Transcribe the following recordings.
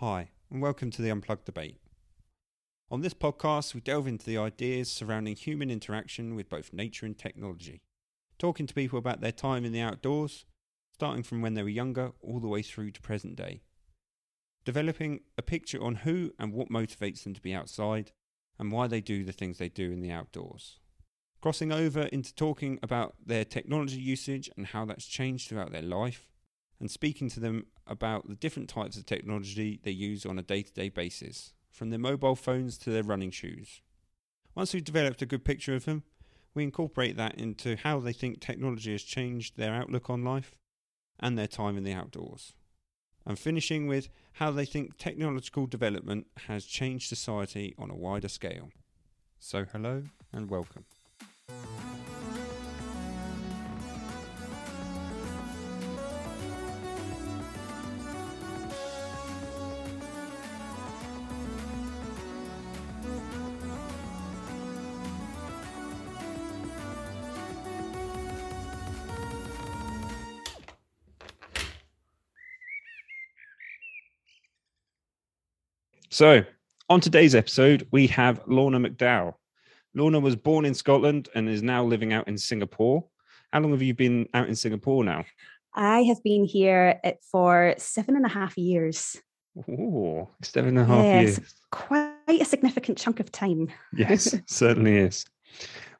Hi, and welcome to the Unplugged Debate. On this podcast, we delve into the ideas surrounding human interaction with both nature and technology, talking to people about their time in the outdoors, starting from when they were younger all the way through to present day, developing a picture on who and what motivates them to be outside and why they do the things they do in the outdoors. Crossing over into talking about their technology usage and how that's changed throughout their life, and speaking to them about the different types of technology they use on a day to day basis, from their mobile phones to their running shoes. Once we've developed a good picture of them, we incorporate that into how they think technology has changed their outlook on life and their time in the outdoors. And finishing with how they think technological development has changed society on a wider scale. So, hello and welcome. So, on today's episode, we have Lorna McDowall. Lorna was born in Scotland and is now living out in Singapore. How long have you been out in Singapore now? I have been here for seven and a half years. Oh, seven and a half Yes. years. Quite a significant chunk of time. Yes, certainly is.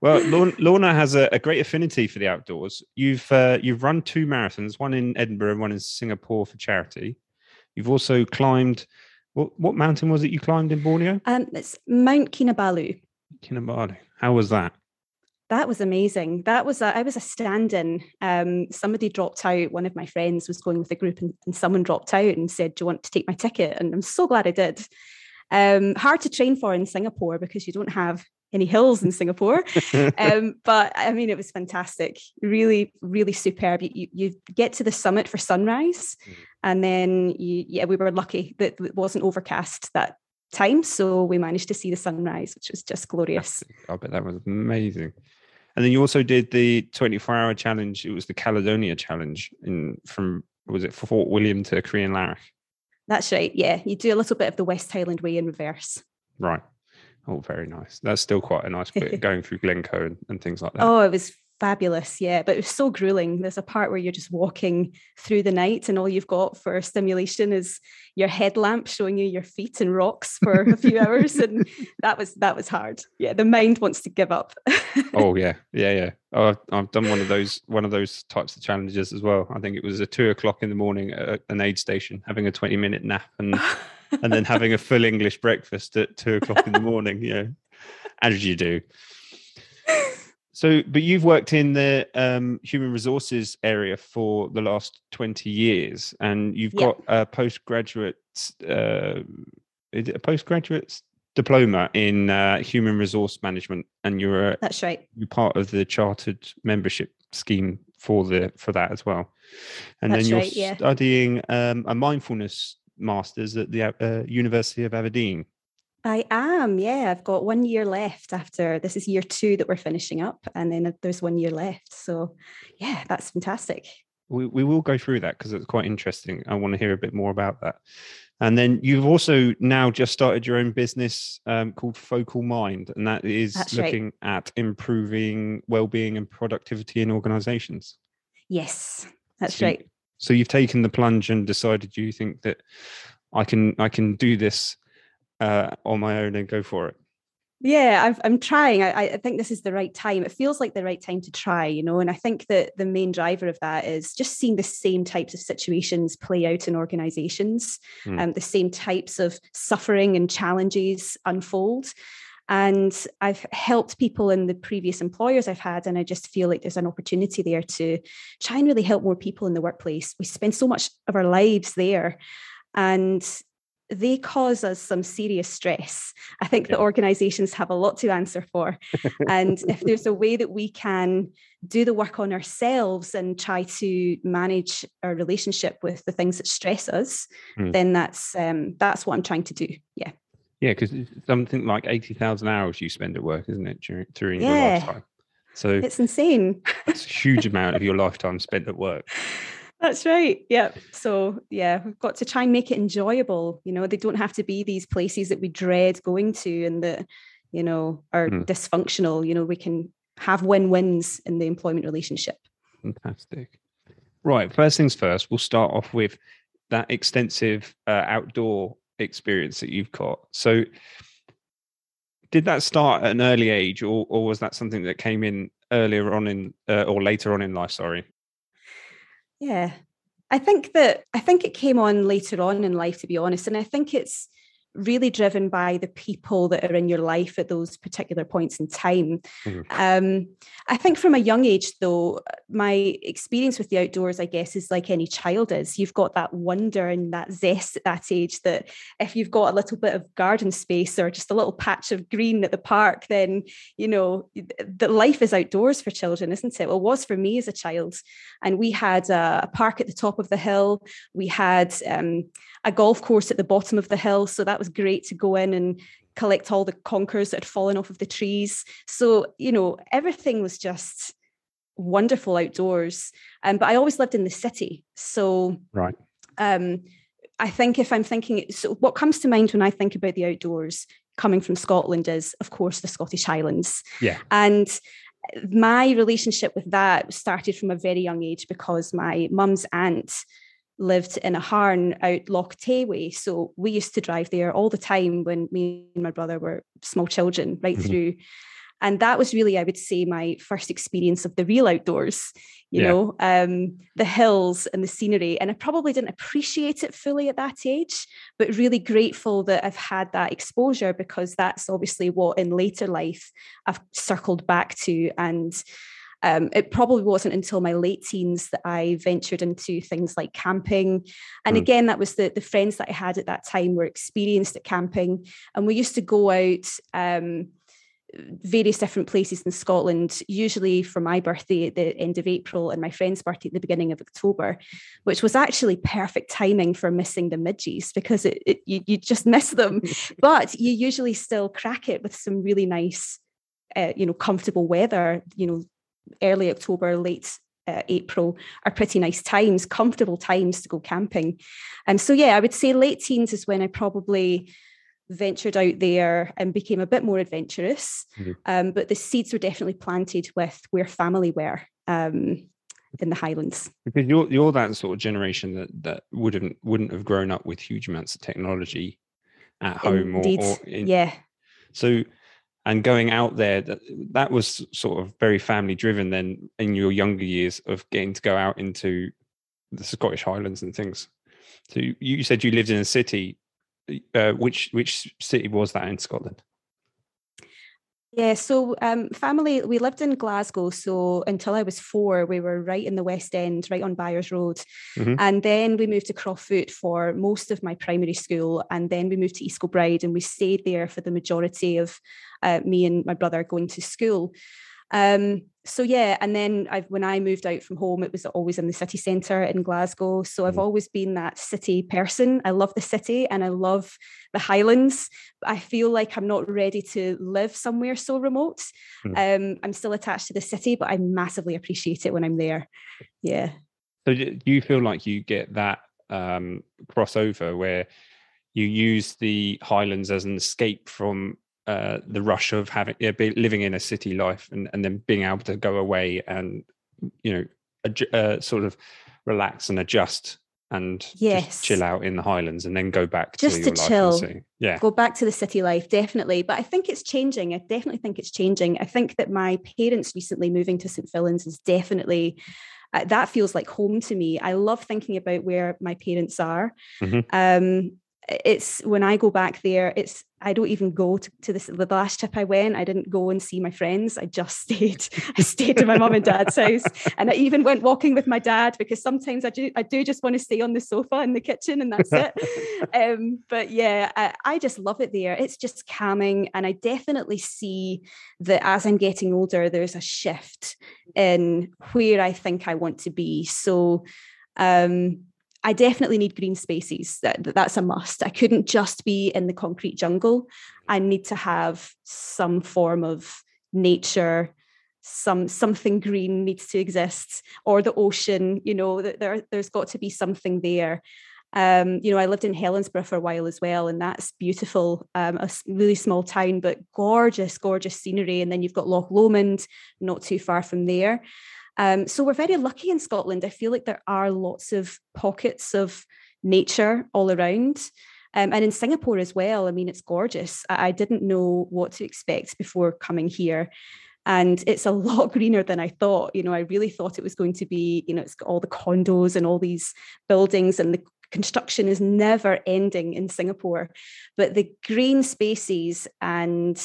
Well, Lorna, Lorna has a, a great affinity for the outdoors. You've uh, you've run two marathons, one in Edinburgh and one in Singapore for charity. You've also climbed. What what mountain was it you climbed in Borneo? Um, it's Mount Kinabalu. Kinabalu. How was that? That was amazing. That was a, I was a stand-in. Um, somebody dropped out. One of my friends was going with a group, and, and someone dropped out and said, "Do you want to take my ticket?" And I'm so glad I did. Um, hard to train for in Singapore because you don't have any hills in Singapore. um, but I mean, it was fantastic. Really, really superb. You, you, you get to the summit for sunrise, Mm. and then you, yeah, we were lucky that it wasn't overcast that time, so we managed to see the sunrise, which was just glorious. I bet that was amazing. And then you also did the 24 hour challenge. It was the Caledonia challenge in from was it Fort William to Crianlarich? That's right. Yeah, you do a little bit of the West Highland Way in reverse. Right. Oh, very nice. That's still quite a nice bit going through Glencoe and, and things like that. Oh, it was fabulous. Yeah, but it was so grueling. There's a part where you're just walking through the night, and all you've got for stimulation is your headlamp showing you your feet and rocks for a few hours, and that was that was hard. Yeah, the mind wants to give up. Oh yeah, yeah, yeah. Oh, I've, I've done one of those one of those types of challenges as well. I think it was a two o'clock in the morning at an aid station, having a 20 minute nap and and then having a full English breakfast at two o'clock in the morning. You know, as you do. So, but you've worked in the um, human resources area for the last twenty years, and you've Yeah. got a postgraduate. Uh, is it a postgraduate diploma in uh, human resource management, and you're a, That's right. you're part of the chartered membership scheme for the for that as well. And That's then you're right, yeah. studying um, a mindfulness masters at the uh, University of Aberdeen. I am. Yeah, I've got one year left after this is year two that we're finishing up, and then there's one year left. So, yeah, that's fantastic. We we will go through that because it's quite interesting. I want to hear a bit more about that. And then you've also now just started your own business um, called Focal Mind, and that is That's right. looking at improving well-being and productivity in organizations. Yes, that's So right. So you've taken the plunge and decided you think that I can I can do this uh, on my own and go for it. Yeah, I've, I'm trying. I, I think this is the right time. It feels like the right time to try, you know. And I think that the main driver of that is just seeing the same types of situations play out in organizations, Hmm. um, the same types of suffering and challenges unfold. And I've helped people in the previous employers I've had, and I just feel like there's an opportunity there to try and really help more people in the workplace. We spend so much of our lives there, and they cause us some serious stress. I think Yeah. the organizations have a lot to answer for. and if there's a way that we can do the work on ourselves and try to manage our relationship with the things that stress us, Mm. then that's um, that's what I'm trying to do. Yeah. Yeah, because something like eighty thousand hours you spend at work, isn't it, during, during your Yeah. lifetime? So It's insane. it's a huge amount of your lifetime spent at work. That's right. Yeah. So yeah, we've got to try and make it enjoyable. You know, they don't have to be these places that we dread going to and that, you know, are mm. dysfunctional. You know, we can have win-wins in the employment relationship. Fantastic. Right. First things first, we'll start off with that extensive uh, outdoor experience that you've got. So did that start at an early age or, or was that something that came in earlier on in uh, or later on in life sorry yeah i think that i think it came on later on in life to be honest and i think it's really driven by the people that are in your life at those particular points in time. Mm-hmm. Um, I think from a young age, though, my experience with the outdoors, I guess, is like any child is. You've got that wonder and that zest at that age that if you've got a little bit of garden space or just a little patch of green at the park, then, you know, the life is outdoors for children, isn't it? Well, it was for me as a child. And we had a, a park at the top of the hill. We had um, a golf course at the bottom of the hill. So that was great to go in and collect all the conkers that had fallen off of the trees. So, you know, everything was just wonderful outdoors. Um, but I always lived in the city. So, right. Um, I think if I'm thinking, so what comes to mind when I think about the outdoors coming from Scotland is, of course, the Scottish Highlands. Yeah. And my relationship with that started from a very young age because my mum's aunt lived in a harn out Loch Tay way. So we used to drive there all the time when me and my brother were small children, right mm-hmm. through. And that was really, I would say, my first experience of the real outdoors, you yeah. know, um, the hills and the scenery. And I probably didn't appreciate it fully at that age, but really grateful that I've had that exposure because that's obviously what in later life I've circled back to. And um, it probably wasn't until my late teens that I ventured into things like camping. And mm. again, that was the, the friends that I had at that time were experienced at camping. And we used to go out um, various different places in Scotland, usually for my birthday at the end of April and my friend's birthday at the beginning of October, which was actually perfect timing for missing the midges because it, it you, you just miss them. but you usually still crack it with some really nice uh, you know comfortable weather you know early October, late uh, April are pretty nice times, comfortable times to go camping. And so, yeah, I would say late teens is when I probably ventured out there and became a bit more adventurous. Mm-hmm. Um, but the seeds were definitely planted with where family were. Um, in the Highlands, because you're you're that sort of generation that that wouldn't wouldn't have grown up with huge amounts of technology at home Indeed. or, or in, yeah. So and going out there that that was sort of very family driven then in your younger years of getting to go out into the Scottish Highlands and things. So you said you lived in a city. Uh, which which city was that in Scotland? Yeah, so um, family, we lived in Glasgow. So until I was four, we were right in the West End, right on Byres Road. Mm-hmm. And then we moved to Croftfoot for most of my primary school. And then we moved to East Kilbride and we stayed there for the majority of uh, me and my brother going to school. Um, so yeah, and then I've when I moved out from home, it was always in the city centre in Glasgow. So I've mm. always been that city person. I love the city and I love the Highlands. I feel like I'm not ready to live somewhere so remote. Mm. Um, I'm still attached to the city, but I massively appreciate it when I'm there. Yeah. So do you feel like you get that um, crossover where you use the Highlands as an escape from uh, the rush of having yeah, be, living in a city life and, and then being able to go away and you know adju- uh, sort of relax and adjust and yes. chill out in the highlands and then go back just to, to chill. yeah. Go back to the city life definitely. But i think it's changing. I definitely think it's changing. I think that my parents recently moving to St Fillans is definitely uh, that feels like home to me. I love thinking about where my parents are. Mm-hmm. um, it's when I go back there, it's I don't even go to, to this the last trip I went, I didn't go and see my friends. I just stayed. I stayed at my mum and dad's house. And I even went walking with my dad because sometimes I do I do just want to stay on the sofa in the kitchen and that's it. um, but yeah, I, I just love it there. It's just calming. And I definitely see that as I'm getting older, there's a shift in where I think I want to be. So um I definitely need green spaces. That, that's a must. I couldn't just be in the concrete jungle. I need to have some form of nature, some something green needs to exist or the ocean you know there there's got to be something there um, you know, I lived in Helensburgh for a while as well, and that's beautiful. Um, a really small town, but gorgeous, gorgeous scenery. And then you've got Loch Lomond, not too far from there. Um, so we're very lucky in Scotland. I feel like there are lots of pockets of nature all around. Um, and in Singapore as well. I mean, it's gorgeous. I, I didn't know what to expect before coming here and it's a lot greener than I thought. You know, I really thought it was going to be, you know, it's got all the condos and all these buildings and the construction is never ending in Singapore. But the green spaces and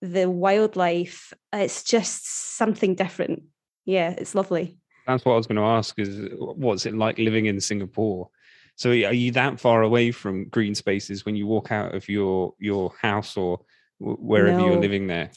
the wildlife, it's just something different. Yeah, it's lovely. That's what I was going to ask is what's it like living in Singapore? So are you that far away from green spaces when you walk out of your your house or wherever no. you're living there?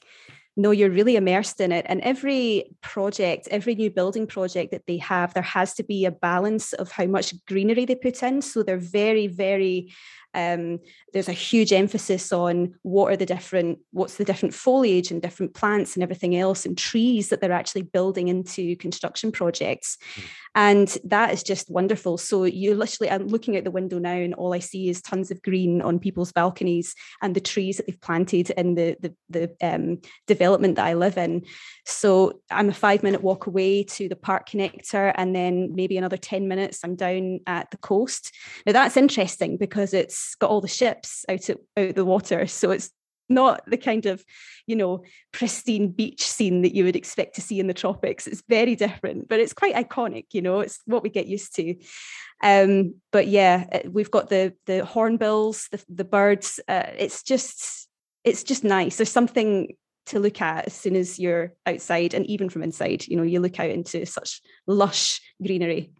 No, you're really immersed in it. And every project, every new building project that they have, there has to be a balance of how much greenery they put in. So they're very, very um, there's a huge emphasis on what are the different what's the different foliage and different plants and everything else and trees that they're actually building into construction projects mm. and that is just wonderful so you literally i'm looking out the window now and all i see is tons of green on people's balconies and the trees that they've planted in the the, the um, development that i live in so i'm a five minute walk away to the park connector and then maybe another 10 minutes i'm down at the coast now that's interesting because it's got all the ships out of, out the water. So it's not the kind of, you know, pristine beach scene that you would expect to see in the tropics. It's very different, but it's quite iconic, you know, it's what we get used to. Um, but yeah, we've got the the hornbills, the, the birds. Uh, it's just it's just nice. There's something to look at as soon as you're outside and even from inside you know you look out into such lush greenery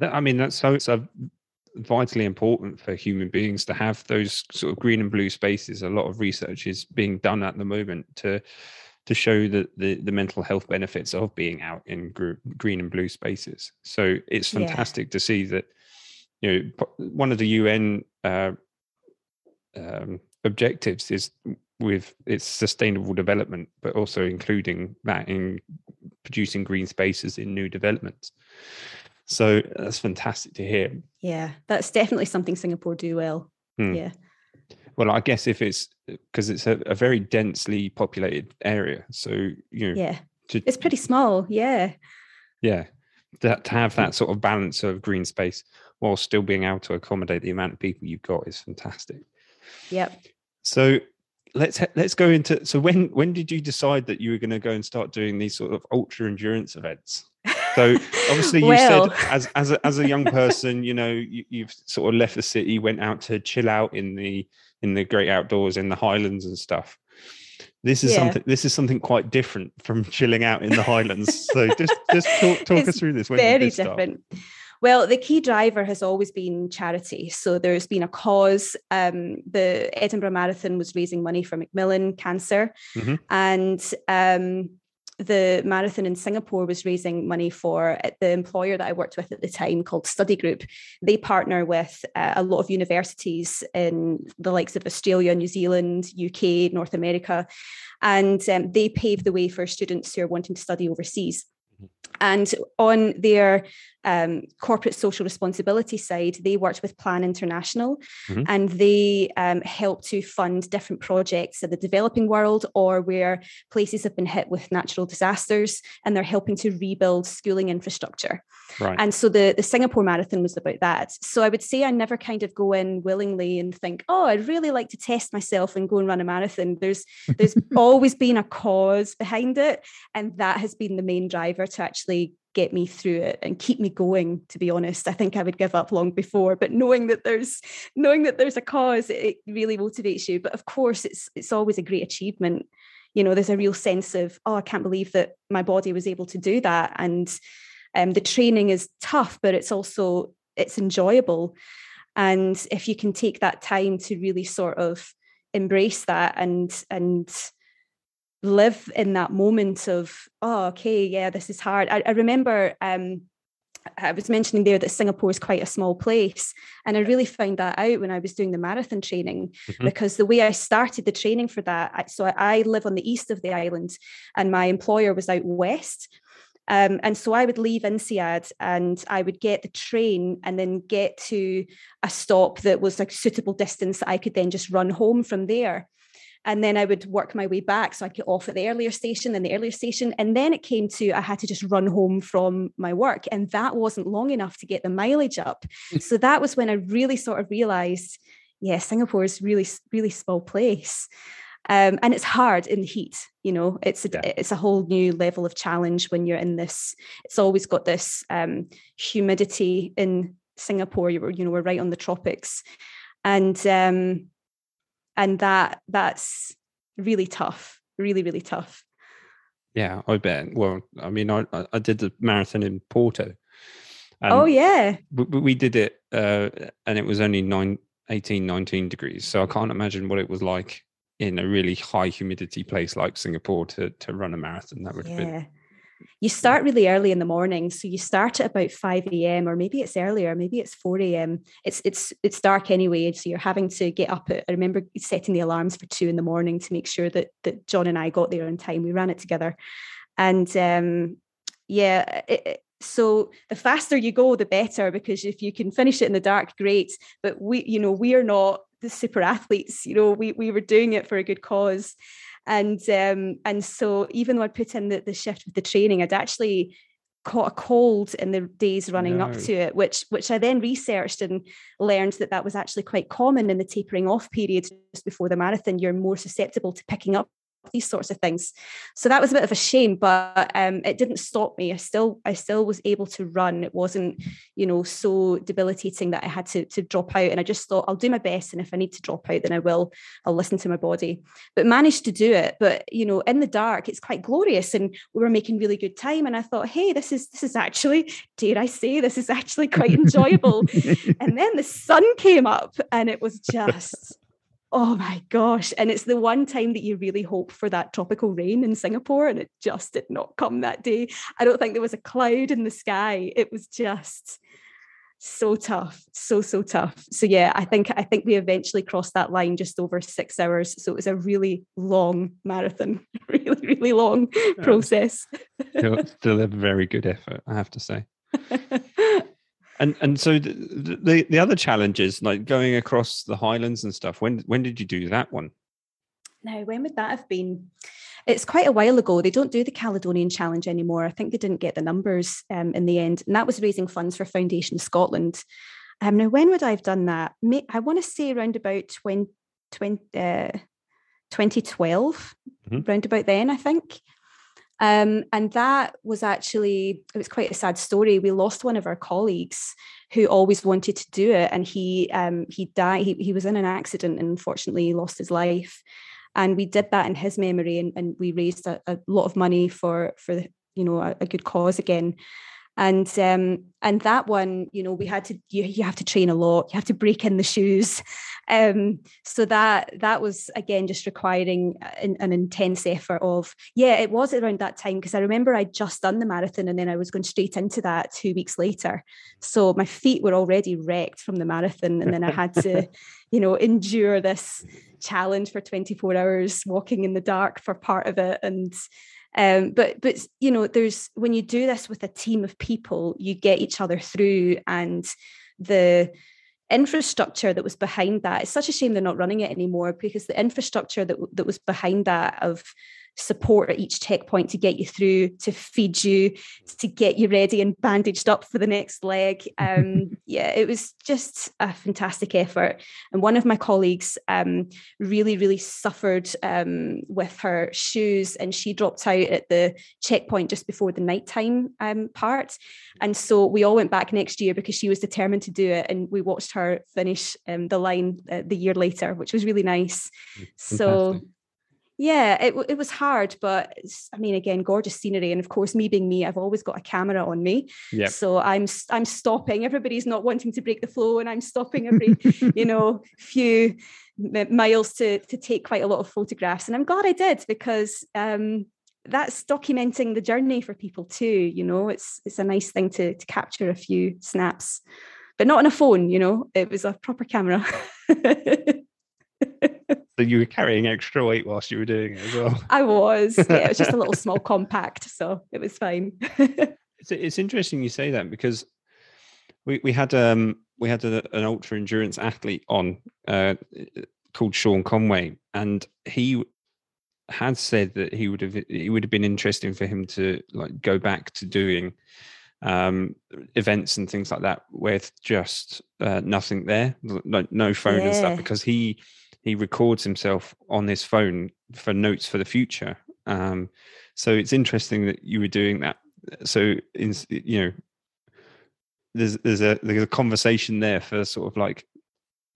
i mean that's so it's a vitally important for human beings to have those sort of green and blue spaces. A lot of research is being done at the moment to to show that the, the mental health benefits of being out in green and blue spaces. So it's fantastic yeah. to see that you know one of the UN uh, um, objectives is with its sustainable development, but also including that in producing green spaces in new developments. So that's fantastic to hear. Yeah, that's definitely something Singapore do well. Hmm. Yeah. Well, I guess if it's because it's a, a, very densely populated area, so you know, yeah, to, it's pretty small. Yeah. Yeah, to, to have that sort of balance of green space while still being able to accommodate the amount of people you've got is fantastic. Yep. So let's let's go into so when when did you decide that you were going to go and start doing these sort of ultra endurance events so obviously you well. said as as a, as a young person, you know, you, you've sort of left the city, went out to chill out in the in the great outdoors in the highlands and stuff. This is yeah. something. This is something quite different from chilling out in the Highlands. so just just talk, talk us through this. When very different. Well, the key driver has always been charity. So there's been a cause. Um, the Edinburgh Marathon was raising money for Macmillan Cancer, mm-hmm. and um, the marathon in Singapore was raising money for uh, the employer that I worked with at the time called Study Group. They partner with uh, a lot of universities in the likes of Australia, New Zealand, UK, North America, and um, they pave the way for students who are wanting to study overseas. Mm-hmm. And on their um, corporate social responsibility side, they worked with Plan International mm-hmm. and they um, helped to fund different projects in the developing world or where places have been hit with natural disasters and they're helping to rebuild schooling infrastructure. Right. And so the, the Singapore Marathon was about that. So I would say I never kind of go in willingly and think, oh, I'd really like to test myself and go and run a marathon. There's there's always been a cause behind it. And that has been the main driver to actually get me through it and keep me going to be honest. I think i would give up long before but knowing that there's knowing that there's a cause it really motivates you. But of course it's it's always a great achievement. You know there's a real sense of oh i can't believe that my body was able to do that. And um, the training is tough but it's also it's enjoyable. And if you can take that time to really sort of embrace that and and live in that moment of oh okay yeah this is hard i, I remember um, I was mentioning there that Singapore is quite a small place. And I really found that out when I was doing the marathon training mm-hmm. because the way I started the training for that, I, so I live on the east of the island and my employer was out west. Um, and so I would leave INSEAD and I would get the train and then get to a stop that was a suitable distance that I could then just run home from there and then I would work my way back. So I get off at the earlier station and the earlier station. And then it came to I had to just run home from my work. And that wasn't long enough to get the mileage up. Hmm. so that was when I really sort of realized, yeah, Singapore is really, really small place. Um, and it's hard in the heat you know it's a, yeah. it's a whole new level of challenge when you're in this it's always got this um, humidity in singapore you you know we're right on the tropics and um, and that that's really tough really really tough. Yeah i bet. Well i mean i i did the marathon in porto oh yeah. we, we did it uh, and it was only 9 18 19 degrees so i can't imagine what it was like in a really high humidity place like singapore to to run a marathon. That would yeah. have been you start really early in the morning so you start at about 5 a.m or maybe it's earlier maybe it's 4 a.m it's it's it's dark anyway so you're having to get up at, i remember setting the alarms for 2 in the morning to make sure that that john and i got there on time. We ran it together. And um yeah it, so the faster you go the better because if you can finish it in the dark great. But we you know we are not the super athletes you know we we were doing it for a good cause and um, and so even though I put in the, the shift with the training, I'd actually caught a cold in the days running no. up to it, which which I then researched and learned that that was actually quite common in the tapering off period just before the marathon. You're more susceptible to picking up these sorts of things. So that was a bit of a shame but um, it didn't stop me. I still i still was able to run. It wasn't you know so debilitating that i had to, to drop out and i just thought i'll do my best and if i need to drop out then i will. I'll listen to my body. But managed to do it but you know in the dark it's quite glorious and we were making really good time and i thought hey this is this is actually dare i say this is actually quite enjoyable. And then the sun came up and it was just oh my gosh. And it's the one time that you really hope for that tropical rain in Singapore, and it just did not come that day. I don't think there was a cloud in the sky. It was just so tough so so tough so yeah i think i think we eventually crossed that line just over six hours so it was a really long marathon really really long process still, still a very good effort i have to say and and so the, the, the other challenges like going across the highlands and stuff when when did you do that one? Now when would that have been? It's quite a while ago. They don't do the caledonian challenge anymore. I think they didn't get the numbers um, in the end. And that was raising funds for foundation scotland. Um, now when would i have done that? I want to say around about 20, 20 uh, 2012 mm-hmm. round about then i think um, and that was actually, it was quite a sad story. We lost one of our colleagues who always wanted to do it. And he um, he died, he, he was in an accident and unfortunately lost his life. And we did that in his memory and, and we raised a, a lot of money for, for you know, a, a good cause again and um, and that one you know we had to you, you have to train a lot you have to break in the shoes. Um, so that that was again just requiring an, an intense effort of yeah it was around that time because i remember i'd just done the marathon and then i was going straight into that two weeks later. So my feet were already wrecked from the marathon and then i had to you know endure this challenge for 24 hours walking in the dark for part of it. And um, but but you know, there's when you do this with a team of people, you get each other through, and the infrastructure that was behind that. It's such a shame they're not running it anymore because the infrastructure that that was behind that of support at each checkpoint to get you through, to feed you, to get you ready and bandaged up for the next leg. Um, yeah, it was just a fantastic effort. And one of my colleagues um, really, really suffered um, with her shoes, and she dropped out at the checkpoint just before the nighttime um, part. And so we all went back next year because she was determined to do it, and we watched her finish um, the line uh, the year later, which was really nice. Fantastic. So yeah it, it was hard but i mean again gorgeous scenery and of course me being me i've always got a camera on me. Yep. so i'm i'm stopping everybody's not wanting to break the flow and i'm stopping every you know few miles to to take quite a lot of photographs and i'm glad i did because um that's documenting the journey for people too you know? It's it's a nice thing to to capture a few snaps but not on a phone you know? It was a proper camera so you were carrying extra weight whilst you were doing it as well. I was. Yeah it was just a little small compact so it was fine. It's, it's interesting you say that because we, we had um we had a, an ultra endurance athlete on uh, called Sean Conway, and he had said that he would have it would have been interesting for him to like go back to doing um, events and things like that with just uh, nothing there, no, no phone yeah. and stuff, because he he records himself on his phone for notes for the future. Um, so it's interesting that you were doing that. So in you know, there's there's a there's a conversation there for sort of like,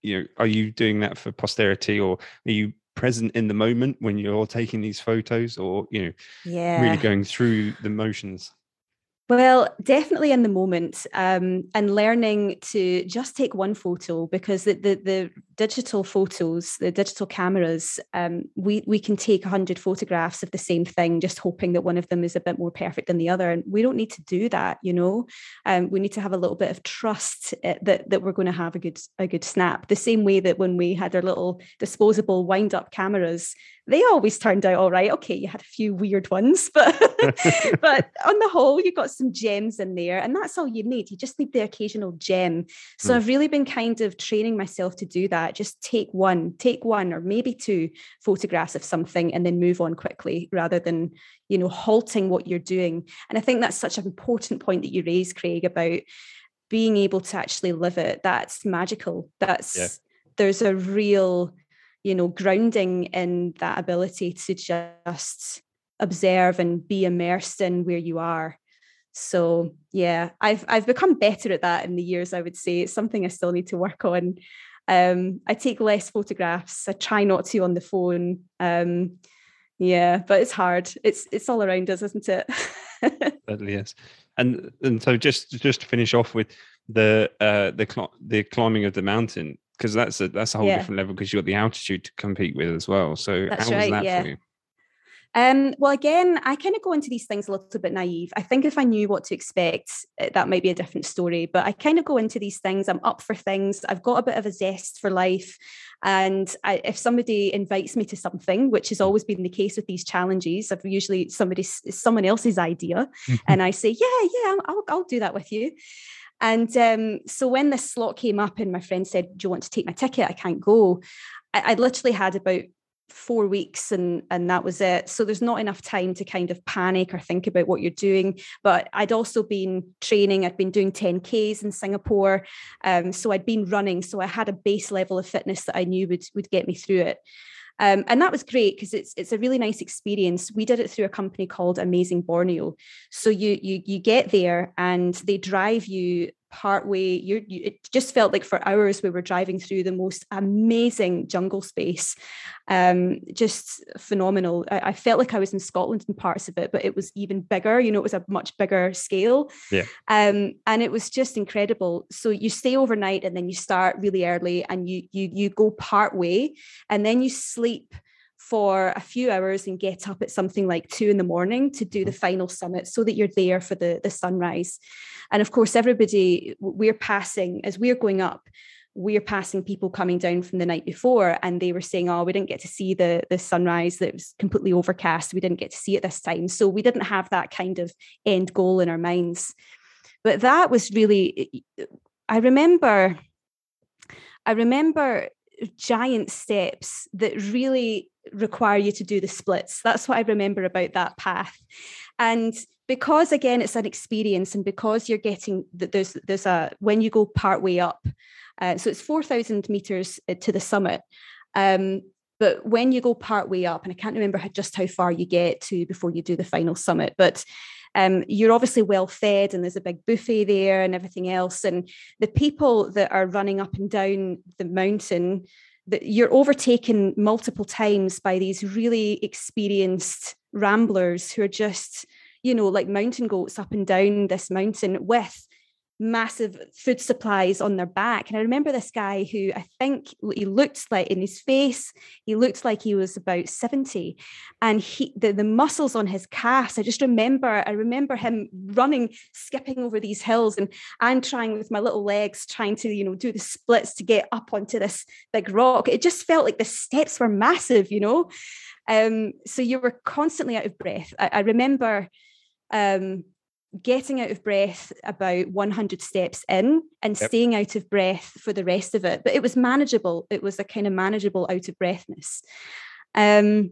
you know, are you doing that for posterity or are you present in the moment when you're taking these photos or you know yeah really going through the motions well, definitely in the moment, um, and learning to just take one photo because the, the, the digital photos, the digital cameras, um, we we can take hundred photographs of the same thing, just hoping that one of them is a bit more perfect than the other, and we don't need to do that. You know, um, we need to have a little bit of trust eh, that that we're going to have a good a good snap. The same way that when we had our little disposable wind up cameras, they always turned out all right. Okay, you had a few weird ones, but but on the whole, you've got some gems in there, and that's all you need. You just need the occasional gem. So mm. I've really been kind of training myself to do that. Just take one, take one, or maybe two photographs of something, and then move on quickly, rather than you know halting what you're doing. And I think that's such an important point that you raised, Craig, about being able to actually live it. That's magical. That's yeah. there's a real you know grounding in that ability to just observe and be immersed in where you are so yeah i've i've become better at that in the years i would say it's something i still need to work on um, i take less photographs i try not to on the phone um, yeah but it's hard it's it's all around us isn't it certainly is and and so just just to finish off with the uh the cl- the climbing of the mountain because that's a that's a whole yeah. different level because you've got the altitude to compete with as well. So that's how right, was that yeah. for you? Um, well, again, I kind of go into these things a little bit naive. I think if I knew what to expect, eh, that might be a different story. But I kind of go into these things. I'm up for things. I've got a bit of a zest for life. And I, if somebody invites me to something, which has mm. always been the case with these challenges, I've usually somebody someone else's idea, and I say, yeah, yeah, I'll, I'll do that with you. And um, so when this slot came up and my friend said, Do you want to take my ticket? I can't go. I, I literally had about four weeks and and that was it. So there's not enough time to kind of panic or think about what you're doing. But i'd also been training. I'd been doing 10ks in singapore um, so i'd been running. So i had a base level of fitness that i knew would would get me through it. Um, and that was great because it's it's a really nice experience. We did it through a company called Amazing Borneo. So you you you get there and they drive you partway you it just felt like for hours we were driving through the most amazing jungle space. Um just phenomenal. I, I, felt like i was in scotland in parts of it but it was even bigger you know it was a much bigger scale. Yeah. Um and it was just incredible. So you stay overnight and then you start really early and you you you go part way and then you sleep for a few hours and get up at something like two in the morning to do the mm-hmm. final summit so that you're there for the, the sunrise. And of course, everybody, we're passing, as we're going up, we're passing people coming down from the night before and they were saying oh we didn't get to see the the sunrise that was completely overcast we didn't get to see it this time so we didn't have that kind of end goal in our minds but that was really i remember i remember giant steps that really require you to do the splits. That's what I remember about that path. And because again it's an experience and because you're getting that there's there's a when you go part way up uh, so it's 4000 meters uh, to the summit um, but when you go part way up and i can't remember how, just how far you get to before you do the final summit but um, you're obviously well fed and there's a big buffet there and everything else and the people that are running up and down the mountain that you're overtaken multiple times by these really experienced ramblers who are just you know like mountain goats up and down this mountain with massive food supplies on their back. And I remember this guy who I think he looked like in his face, he looked like he was about 70. And he the, the muscles on his calves, I just remember, I remember him running, skipping over these hills and I'm trying with my little legs, trying to, you know, do the splits to get up onto this big rock. It just felt like the steps were massive, you know. Um, so you were constantly out of breath. I, I remember um, getting out of breath about 100 steps in and yep. staying out of breath for the rest of it. But it was manageable. It was a kind of manageable out of breathness. Um,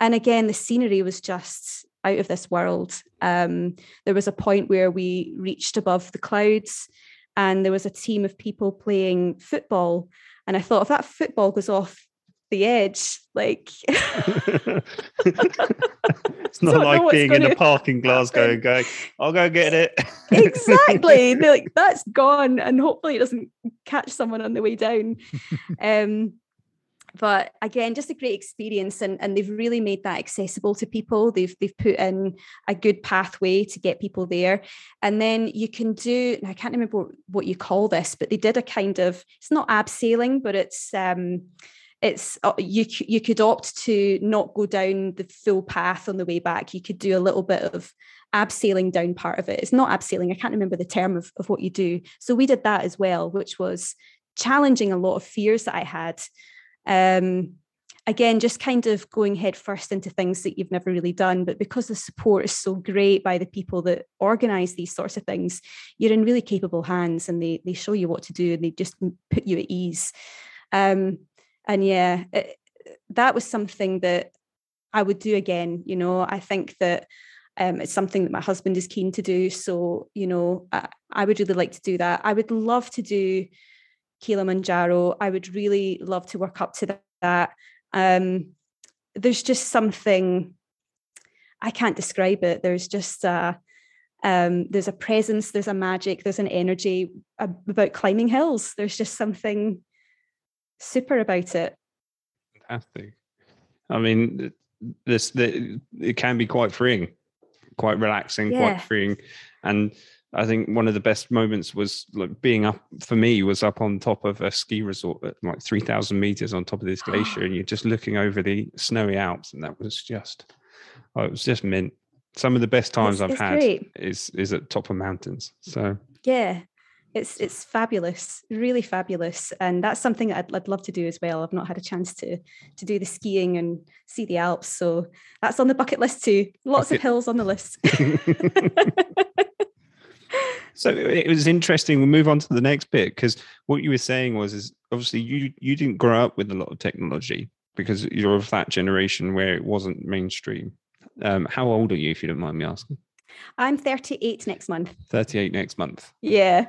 and again, the scenery was just out of this world. Um, there was a point where we reached above the clouds and there was a team of people playing football. And I thought, if that football goes off the edge. Like it's not like being in a park in Glasgow and going, I'll go get it. exactly. like that's gone. And hopefully it doesn't catch someone on the way down. Um, but again, just a great experience, and, and they've really made that accessible to people. They've they've put in a good pathway to get people there, and then you can do. I can't remember what, what you call this, but they did a kind of. It's not abseiling, but it's um, it's uh, you you could opt to not go down the full path on the way back. You could do a little bit of abseiling down part of it. It's not abseiling. I can't remember the term of, of what you do. So we did that as well, which was challenging a lot of fears that I had. Um, again, just kind of going head first into things that you've never really done. But because the support is so great by the people that organize these sorts of things, you're in really capable hands and they they show you what to do and they just put you at ease. Um, and yeah it, that was something that i would do again you know? I think that um, it's something that my husband is keen to do so you know I, I would really like to do that. I would love to do kilimanjaro. I would really love to work up to that. Um, there's just something i can't describe it. There's just a um, there's a presence there's a magic there's an energy about climbing hills. There's just something super about it. Fantastic. I mean, this the, it can be quite freeing, quite relaxing, yeah. quite freeing, and I think one of the best moments was like being up for me was up on top of a ski resort at like three thousand meters on top of this glacier, and you're just looking over the snowy Alps, and that was just, oh, it was just mint. Some of the best times it's, I've it's had great. is is at top of mountains. So yeah, it's it's fabulous, really fabulous, and that's something I'd, I'd love to do as well. I've not had a chance to to do the skiing and see the Alps, so that's on the bucket list too. Lots bucket. of hills on the list. so it was interesting. We'll move on to the next bit because what you were saying was is obviously you you didn't grow up with a lot of technology because you're of that generation where it wasn't mainstream. Um, how old are you, if you don't mind me asking? I'm 38 next month. 38 next month. Yeah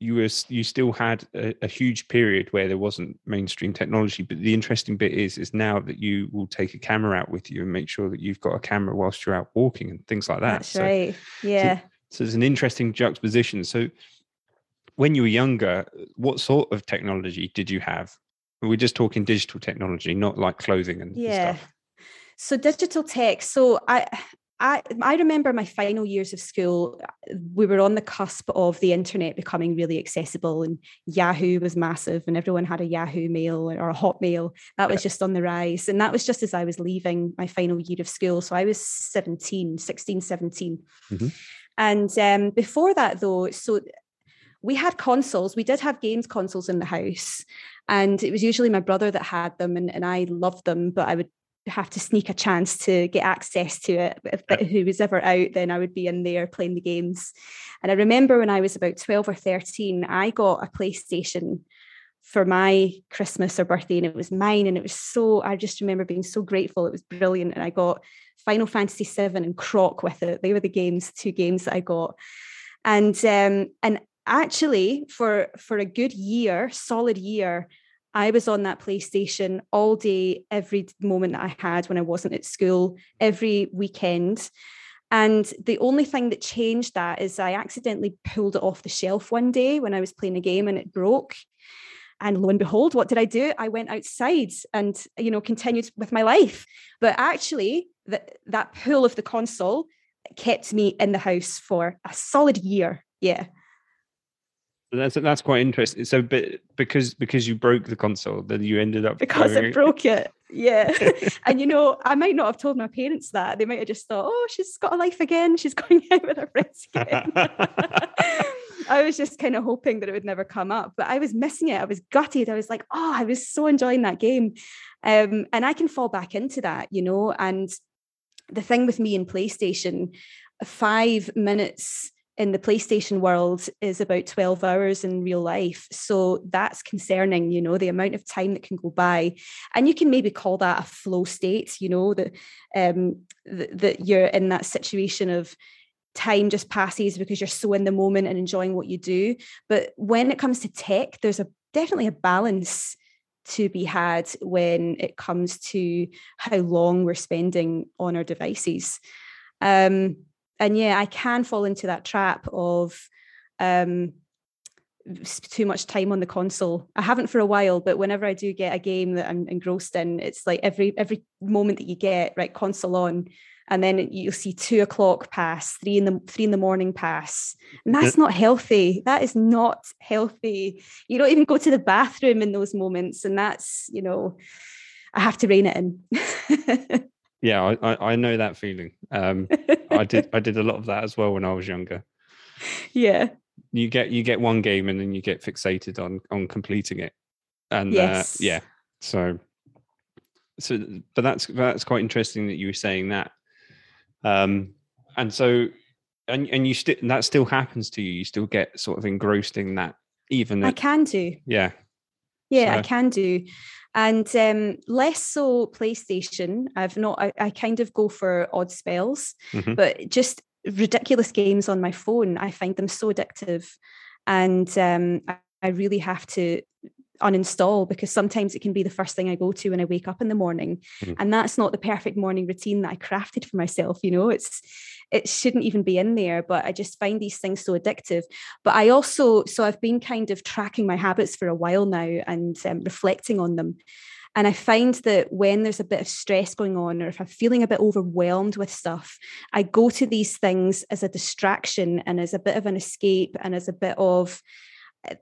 you were you still had a, a, huge period where there wasn't mainstream technology but the interesting bit is is now that you will take a camera out with you and make sure that you've got a camera whilst you're out walking and things like that. That's so, right. yeah. so, so there's an interesting juxtaposition. So when you were younger what sort of technology did you have? We're just talking digital technology not like clothing and yeah. stuff. so digital tech so i I, I remember my final years of school, we were on the cusp of the internet becoming really accessible, and Yahoo was massive, and everyone had a Yahoo mail or a Hotmail. That was just on the rise. And that was just as I was leaving my final year of school. So I was 17, 16, 17. Mm-hmm. And um, before that, though, so we had consoles, we did have games consoles in the house. And it was usually my brother that had them, and, and I loved them, but I would have to sneak a chance to get access to it. If yeah. who was ever out, then I would be in there playing the games. And I remember when I was about 12 or 13, I got a PlayStation for my Christmas or birthday, and it was mine. And it was so, I just remember being so grateful. It was brilliant. And I got Final Fantasy VII and Croc with it. They were the games, two games that I got. And um, and actually for for a good year, solid year, I was on that PlayStation all day, every moment that I had when I wasn't at school, every weekend. And the only thing that changed that is I accidentally pulled it off the shelf one day when I was playing a game and it broke. And lo and behold, what did I do? I went outside and you know continued with my life. But actually, that that pull of the console kept me in the house for a solid year. Yeah. That's that's quite interesting. So, but because because you broke the console, then you ended up because I broke it. Yeah, and you know, I might not have told my parents that. They might have just thought, "Oh, she's got a life again. She's going out with her friends again." I was just kind of hoping that it would never come up, but I was missing it. I was gutted. I was like, "Oh, I was so enjoying that game," um, and I can fall back into that, you know. And the thing with me in PlayStation, five minutes in the PlayStation world is about 12 hours in real life. So that's concerning, you know, the amount of time that can go by. And you can maybe call that a flow state, you know, that um th- that you're in that situation of time just passes because you're so in the moment and enjoying what you do. But when it comes to tech, there's a definitely a balance to be had when it comes to how long we're spending on our devices. Um, and yeah, I can fall into that trap of um, too much time on the console. I haven't for a while, but whenever I do get a game that I'm engrossed in, it's like every every moment that you get, right, console on, and then you'll see two o'clock pass, three in the three in the morning pass, and that's not healthy. That is not healthy. You don't even go to the bathroom in those moments, and that's you know, I have to rein it in. Yeah, I, I know that feeling. Um, I did I did a lot of that as well when I was younger. Yeah. You get you get one game and then you get fixated on on completing it, and yes. uh, yeah, so so but that's that's quite interesting that you were saying that. Um, and so and and you still that still happens to you. You still get sort of engrossed in that, even. I can do. Yeah. Yeah, so. I can do and um, less so PlayStation. I've not. I, I kind of go for odd spells, mm-hmm. but just ridiculous games on my phone. I find them so addictive, and um, I, I really have to uninstall because sometimes it can be the first thing I go to when I wake up in the morning. Mm-hmm. And that's not the perfect morning routine that I crafted for myself. You know, it's it shouldn't even be in there, but I just find these things so addictive. But I also, so I've been kind of tracking my habits for a while now and um, reflecting on them. And I find that when there's a bit of stress going on, or if I'm feeling a bit overwhelmed with stuff, I go to these things as a distraction and as a bit of an escape and as a bit of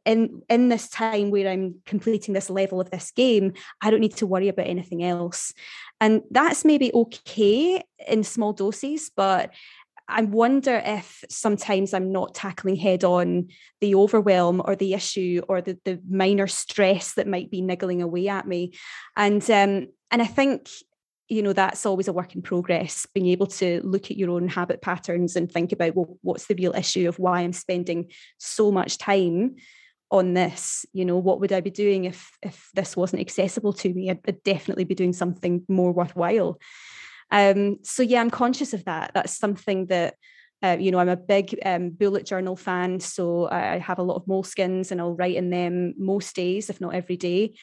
in in this time where i'm completing this level of this game i don't need to worry about anything else and that's maybe okay in small doses but I wonder if sometimes I'm not tackling head on the overwhelm or the issue or the, the minor stress that might be niggling away at me. And um, and I think you know that's always a work in progress being able to look at your own habit patterns and think about well what's the real issue of why i'm spending so much time on this? You know what would i be doing if if this wasn't accessible to me? I'd, I'd definitely be doing something more worthwhile. Um so yeah i'm conscious of that. That's something that uh, you know, I'm a big um, bullet journal fan, so I have a lot of moleskins and I'll write in them most days, if not every day.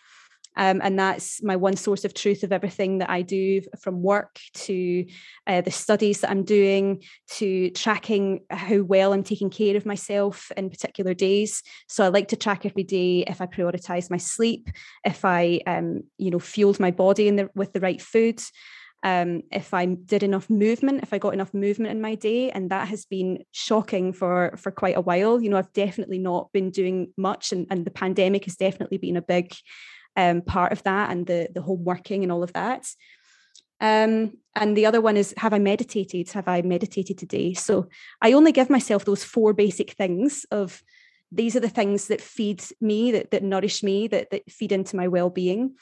Um, and that's my one source of truth of everything that I do from work to uh, the studies that I'm doing to tracking how well I'm taking care of myself in particular days. So I like to track every day if I prioritize my sleep, if I, um, you know, fueled my body the, with the right food. Um, if I did enough movement, if I got enough movement in my day, and that has been shocking for for quite a while. You know, I've definitely not been doing much, and, and the pandemic has definitely been a big um, part of that and the the home working and all of that. Um, and the other one is have I meditated? Have I meditated today? So I only give myself those four basic things of these are the things that feed me, that that nourish me, that that feed into my well-being.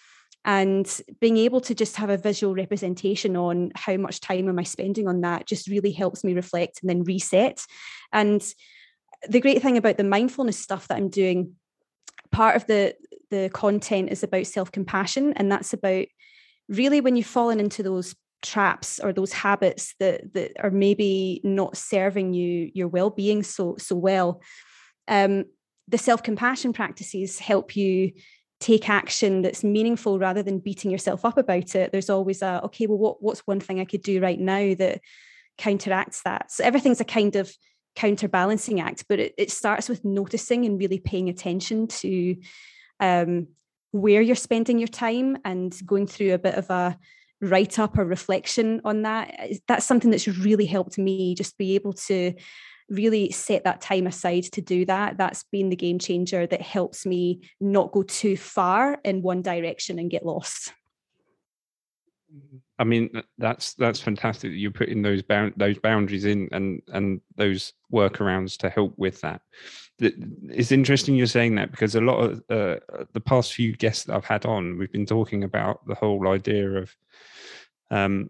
And being able to just have a visual representation on how much time am I spending on that just really helps me reflect and then reset. And the great thing about the mindfulness stuff that I'm doing part of the the content is about self-compassion and that's about really when you've fallen into those traps or those habits that that are maybe not serving you your well-being so so well um, the self-compassion practices help you take action that's meaningful rather than beating yourself up about it. There's always a okay well what, what's one thing i could do right now that counteracts that? So everything's a kind of counterbalancing act but it, it starts with noticing and really paying attention to um, where you're spending your time and going through a bit of a write up or reflection on that that's something that's really helped me just be able to really set that time aside to do that. That's been the game changer that helps me not go too far in one direction and get lost I mean, that's that's fantastic that you're putting those bound those boundaries in and and those workarounds to help with that. It's interesting you're saying that because a lot of uh, the past few guests that I've had on, we've been talking about the whole idea of, um,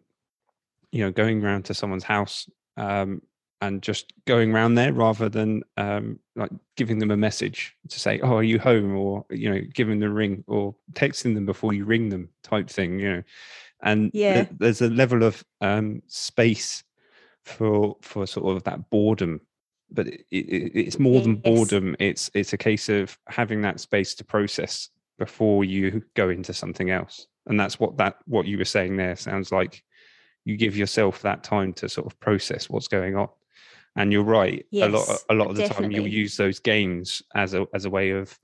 you know, going around to someone's house um, and just going around there rather than um, like giving them a message to say, "Oh, are you home?" or you know, giving them a ring or texting them before you ring them, type thing. You know, and yeah. th- there's a level of um, space for for sort of that boredom but it, it, it's more than boredom. It's it's a case of having that space to process before you go into something else. And that's what that what you were saying there sounds like. You give yourself that time to sort of process what's going on. And you're right yes, a lot a lot of the definitely. time you'll use those games as a as a way of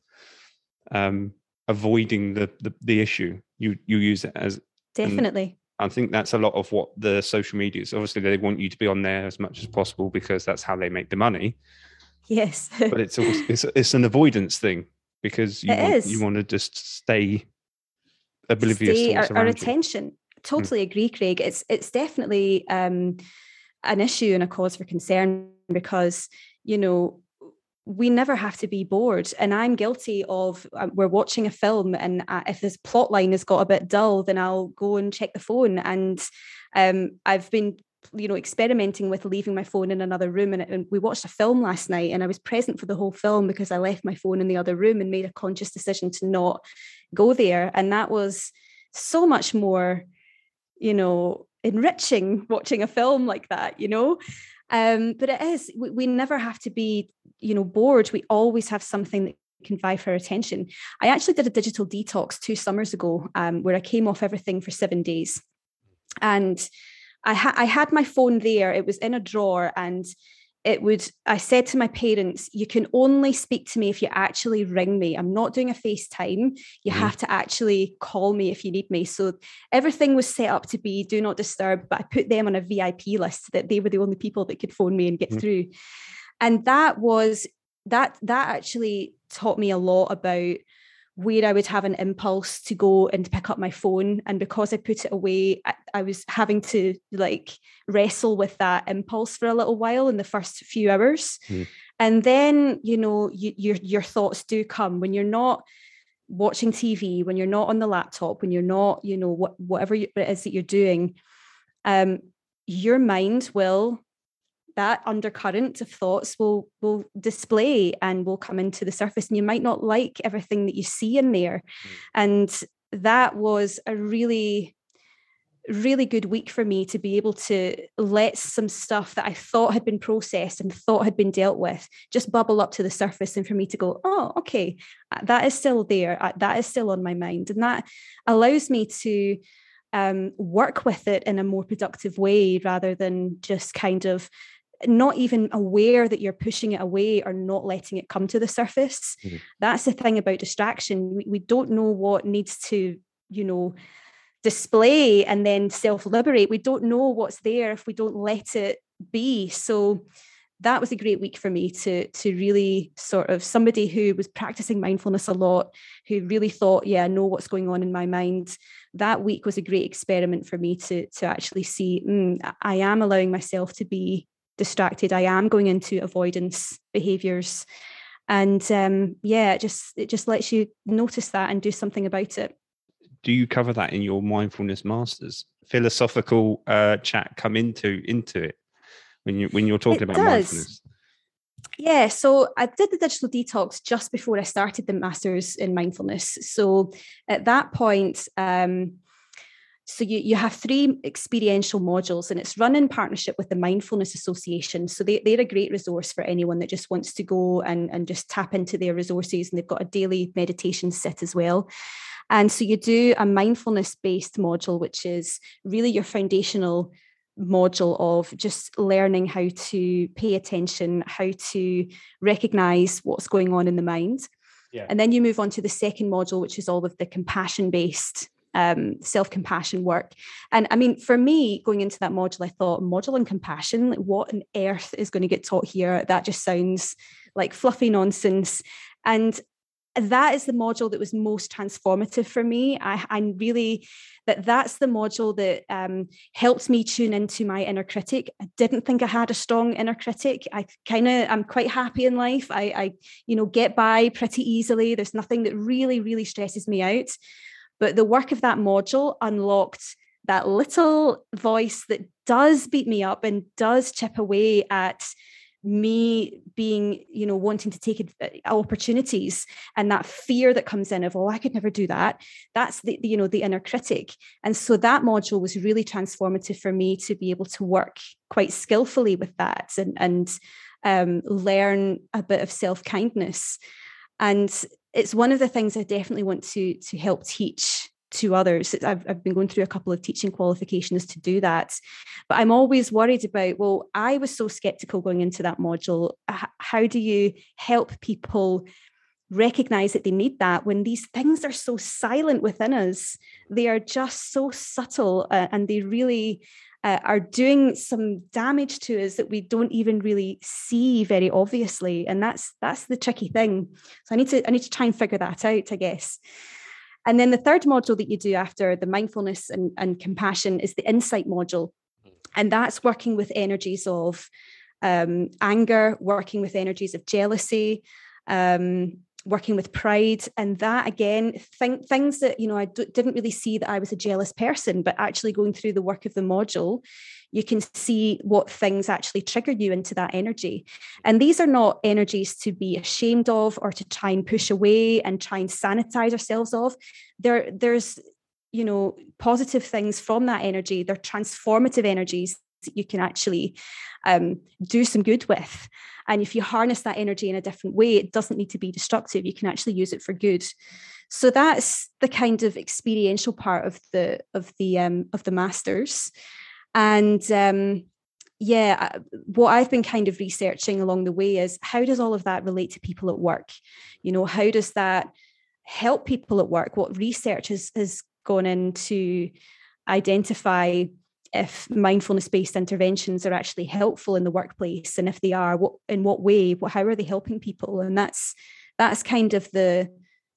um avoiding the the, the issue. You you use it as definitely I think that's a lot of what the social media is. Obviously, they want you to be on there as much as possible because that's how they make the money. Yes, but it's also, it's it's an avoidance thing because you it want, is. you want to just stay oblivious stay our, our around you. attention. Totally agree, Craig. It's it's definitely um, an issue and a cause for concern because you know we never have to be bored. And i'm guilty of um, we're watching a film and uh, if this plot line has got a bit dull then i'll go and check the phone. And um, i've been you know experimenting with leaving my phone in another room and, and, we watched a film last night and i was present for the whole film because i left my phone in the other room and made a conscious decision to not go there. And that was so much more you know enriching watching a film like that you know? Um, but it is we, we never have to be you know bored we always have something that can vie for attention. I actually did a digital detox two summers ago um, where i came off everything for seven days. And I, ha- I had my phone there it was in a drawer and it would i said to my parents you can only speak to me if you actually ring me. I'm not doing a facetime. You mm. have to actually call me if you need me. So everything was set up to be do not disturb but i put them on a vip list that they were the only people that could phone me and get mm. through and that was that that actually taught me a lot about where I would have an impulse to go and pick up my phone. And because I put it away, I, I, was having to like wrestle with that impulse for a little while in the first few hours. Mm. And then, you know, you, your your thoughts do come when you're not watching TV, when you're not on the laptop, when you're not, you know, what whatever it is that you're doing, um, your mind will that undercurrent of thoughts will will display and will come into the surface and you might not like everything that you see in there mm. and that was a really really good week for me to be able to let some stuff that I thought had been processed and thought had been dealt with just bubble up to the surface and for me to go, oh, okay, uh, that is still there. Uh, that is still on my mind. And that allows me to um, work with it in a more productive way rather than just kind of not even aware that you're pushing it away or not letting it come to the surface. Mm-hmm. That's the thing about distraction. We, we don't know what needs to, you know, display and then self liberate. We don't know what's there if we don't let it be. So that was a great week for me to to really sort of somebody who was practicing mindfulness a lot who really thought yeah i know what's going on in my mind that week was a great experiment for me to to actually see mm, i am allowing myself to be distracted i am going into avoidance behaviors and um, yeah it just it just lets you notice that and do something about it do you cover that in your mindfulness masters philosophical uh, chat come into into it when you when you're talking it about does. mindfulness yeah, so I did the digital detox just before I started the masters in mindfulness. So at that point, um, so you, you have three experiential modules and it's run in partnership with the mindfulness association. So they, they're a great resource for anyone that just wants to go and, and just tap into their resources and they've got a daily meditation set as well. And so you do a mindfulness based module which is really your foundational module of just learning how to pay attention how to recognize what's going on in the mind. Yeah. and then you move on to the second module which is all of the compassion based um, self compassion work. And I mean, for me, going into that module, I thought module on compassion, like what on earth is going to get taught here? That just sounds like fluffy nonsense. And that is the module that was most transformative for me. I, I really that that's the module that um, helped me tune into my inner critic. I didn't think I had a strong inner critic. I kind of I'm quite happy in life. I, I you know get by pretty easily. There's nothing that really really stresses me out. But the work of that module unlocked that little voice that does beat me up and does chip away at me being you know wanting to take uh, opportunities and that fear that comes in of oh i could never do that. That's the you know the inner critic. And so that module was really transformative for me to be able to work quite skillfully with that and and um, learn a bit of self kindness and it's one of the things i definitely want to to help teach to others. I've, I've been going through a couple of teaching qualifications to do that. But I'm always worried about, well, I was so skeptical going into that module. How do you help people recognize that they need that when these things are so silent within us? They are just so subtle uh, and they really uh, are doing some damage to us that we don't even really see very obviously. And that's that's the tricky thing. So i need to i need to try and figure that out i guess. And then the third module that you do after the mindfulness and, and compassion is the insight module. And that's working with energies of um, anger, working with energies of jealousy, um, working with pride. And that again, th- things that, you know, I d- didn't really see that I was a jealous person, but actually going through the work of the module, you can see what things actually trigger you into that energy. And these are not energies to be ashamed of or to try and push away and try and sanitize ourselves of. There, there's you know positive things from that energy they're transformative energies you can actually um, do some good with and if you harness that energy in a different way it doesn't need to be destructive you can actually use it for good so that's the kind of experiential part of the of the um, of the masters and um, yeah, uh, what I've been kind of researching along the way is how does all of that relate to people at work? You know, how does that help people at work? What research has, has gone into identify if mindfulness based interventions are actually helpful in the workplace and if they are what in what way what, how are they helping people and that's that's kind of the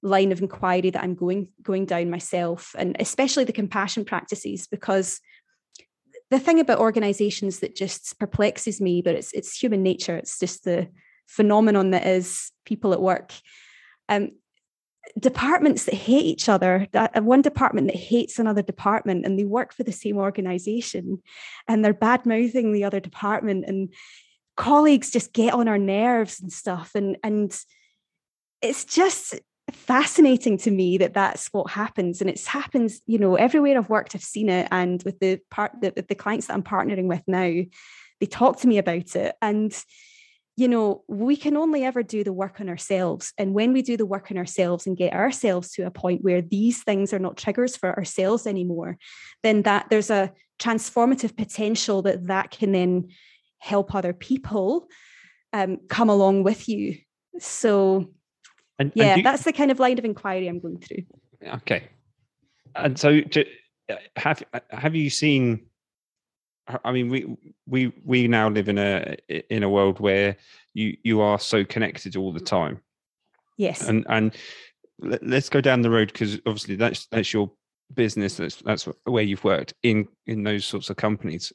line of inquiry that i'm going going down myself and especially the compassion practices because the thing about organizations that just perplexes me, but it's it's human nature. It's just the phenomenon that is people at work. Um, departments that hate each other that uh, one department that hates another department and they work for the same organization and they're bad mouthing the other department and colleagues just get on our nerves and stuff and and it's just fascinating to me that that's what happens and it's happens you know everywhere i've worked i've seen it and with the part the, the clients that i'm partnering with now they talk to me about it and you know we can only ever do the work on ourselves and when we do the work on ourselves and get ourselves to a point where these things are not triggers for ourselves anymore then that there's a transformative potential that that can then help other people um, come along with you so and, yeah, and you, that's the kind of line of inquiry I'm going through. Okay. And so, have have you seen? I mean, we we we now live in a in a world where you you are so connected all the time. Yes. And and let's go down the road because obviously that's that's your business. That's that's where you've worked in in those sorts of companies.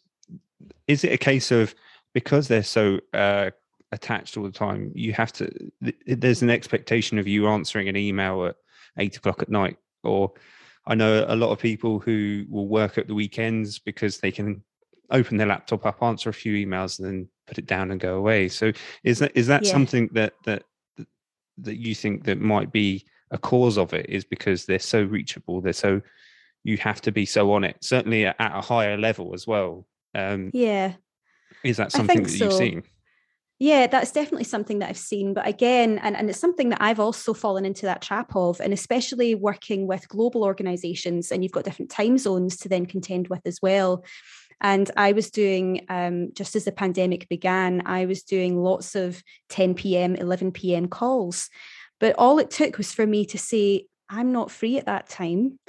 Is it a case of because they're so uh, attached all the time. You have to. There's an expectation of you answering an email at eight o'clock at night, or I know a lot of people who will work at the weekends because they can open their laptop up, answer a few emails, and then put it down and go away. So is that is that yeah. something that that that you think that might be a cause of it? Is because they're so reachable, they're so you have to be so on it. Certainly at a higher level as well. Um, yeah. Is that something that so. you've seen? Yeah, that's definitely something that I've seen. But again, and, and it's something that I've also fallen into that trap of, and especially working with global organizations, and you've got different time zones to then contend with as well. And I was doing, um, just as the pandemic began, I was doing lots of 10 p.m., 11 p.m. calls. But all it took was for me to say, I'm not free at that time.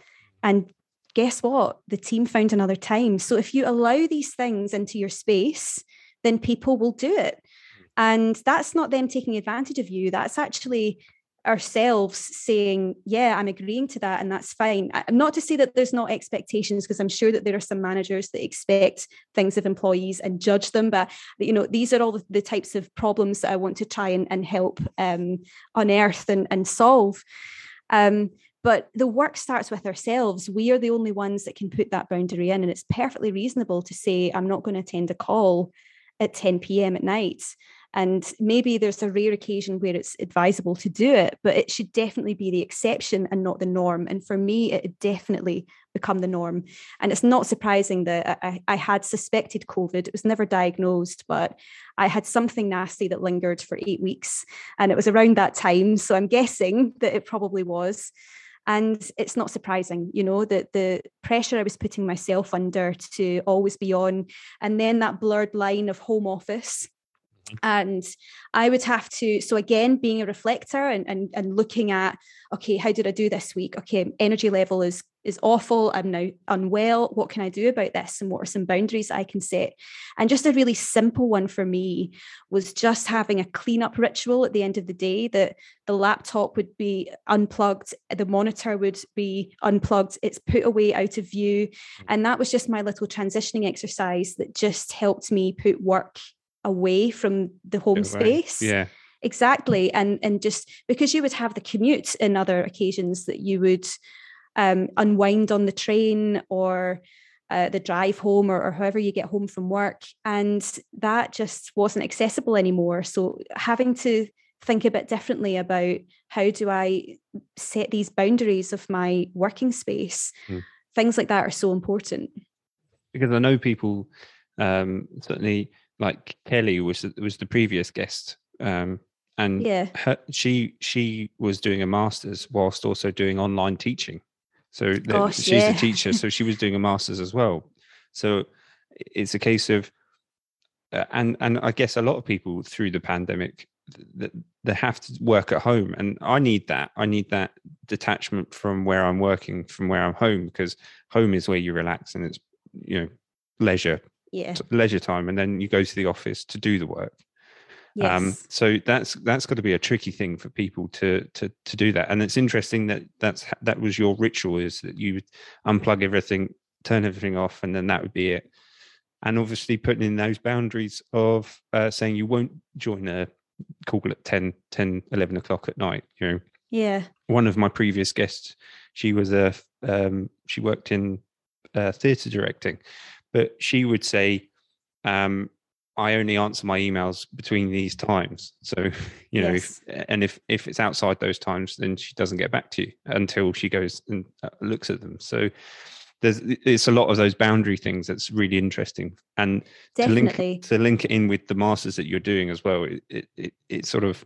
And guess what? The team found another time. So if you allow these things into your space, then people will do it. Hmm. And that's not them taking advantage of you. That's actually ourselves saying, Yeah, I'm agreeing to that, and that's fine. Not to say that there's not expectations, because I'm sure that there are some managers that expect things of employees and judge them. But you know, these are all the, the types of problems that I want to try and, and help um, unearth and, and solve. Um, but the work starts with ourselves. We are the only ones that can put that boundary in. And it's perfectly reasonable to say, I'm not going to attend a call at 10 p.m. at night. And maybe there's a rare occasion where it's advisable to do it, but it should definitely be the exception and not the norm. And for me, it definitely become the norm. And it's not surprising that I, I had suspected COVID. It was never diagnosed, but I had something nasty that lingered for eight weeks. And it was around that time. So I'm guessing that it probably was. And it's not surprising, you know, that the pressure I was putting myself under to always be on, and then that blurred line of home office and i would have to so again being a reflector and, and and looking at okay how did i do this week? Okay energy level is is awful. I'm now unwell. What can i do about this? And what are some boundaries i can set? And just a really simple one for me was just having a cleanup ritual at the end of the day that the laptop would be unplugged the monitor would be unplugged it's put away out of view. Mm. and that was just my little transitioning exercise that just helped me put work away from the home space. Yeah. Exactly. And and just because you would have the commute in other occasions that you would um, unwind on the train or uh, the drive home or, or however you get home from work. And that just wasn't accessible anymore. So having to think a bit differently about how do I set these boundaries of my working space, mm. things like that are so important. Because I know people um, certainly like Kelly was was the previous guest, um, and yeah, her, she she was doing a master's whilst also doing online teaching. So Gosh, she's yeah. a teacher, so she was doing a master's as well. So it's a case of, uh, and and I guess a lot of people through the pandemic that they have to work at home and i need that i need that detachment from where i'm working from where i'm home because home is where you relax and it's you know leisure yeah leisure time and then you go to the office to do the work um, yes. Um, so that's that's got to be a tricky thing for people to to to do that. And it's interesting that that's that was your ritual is that you would unplug everything, turn everything off, and then that would be it. And obviously putting in those boundaries of uh, saying you won't join a call at 10, 10, 11 o'clock at night. You know. Yeah. One of my previous guests, she was a um, she worked in uh, theatre directing, but she would say, um, I only answer my emails between these times. So, you know, yes. if, and if if it's outside those times, then she doesn't get back to you until she goes and uh, looks at them. So, there's it's a lot of those boundary things that's really interesting, and Definitely. to link to link it in with the masters that you're doing as well. It it it, it sort of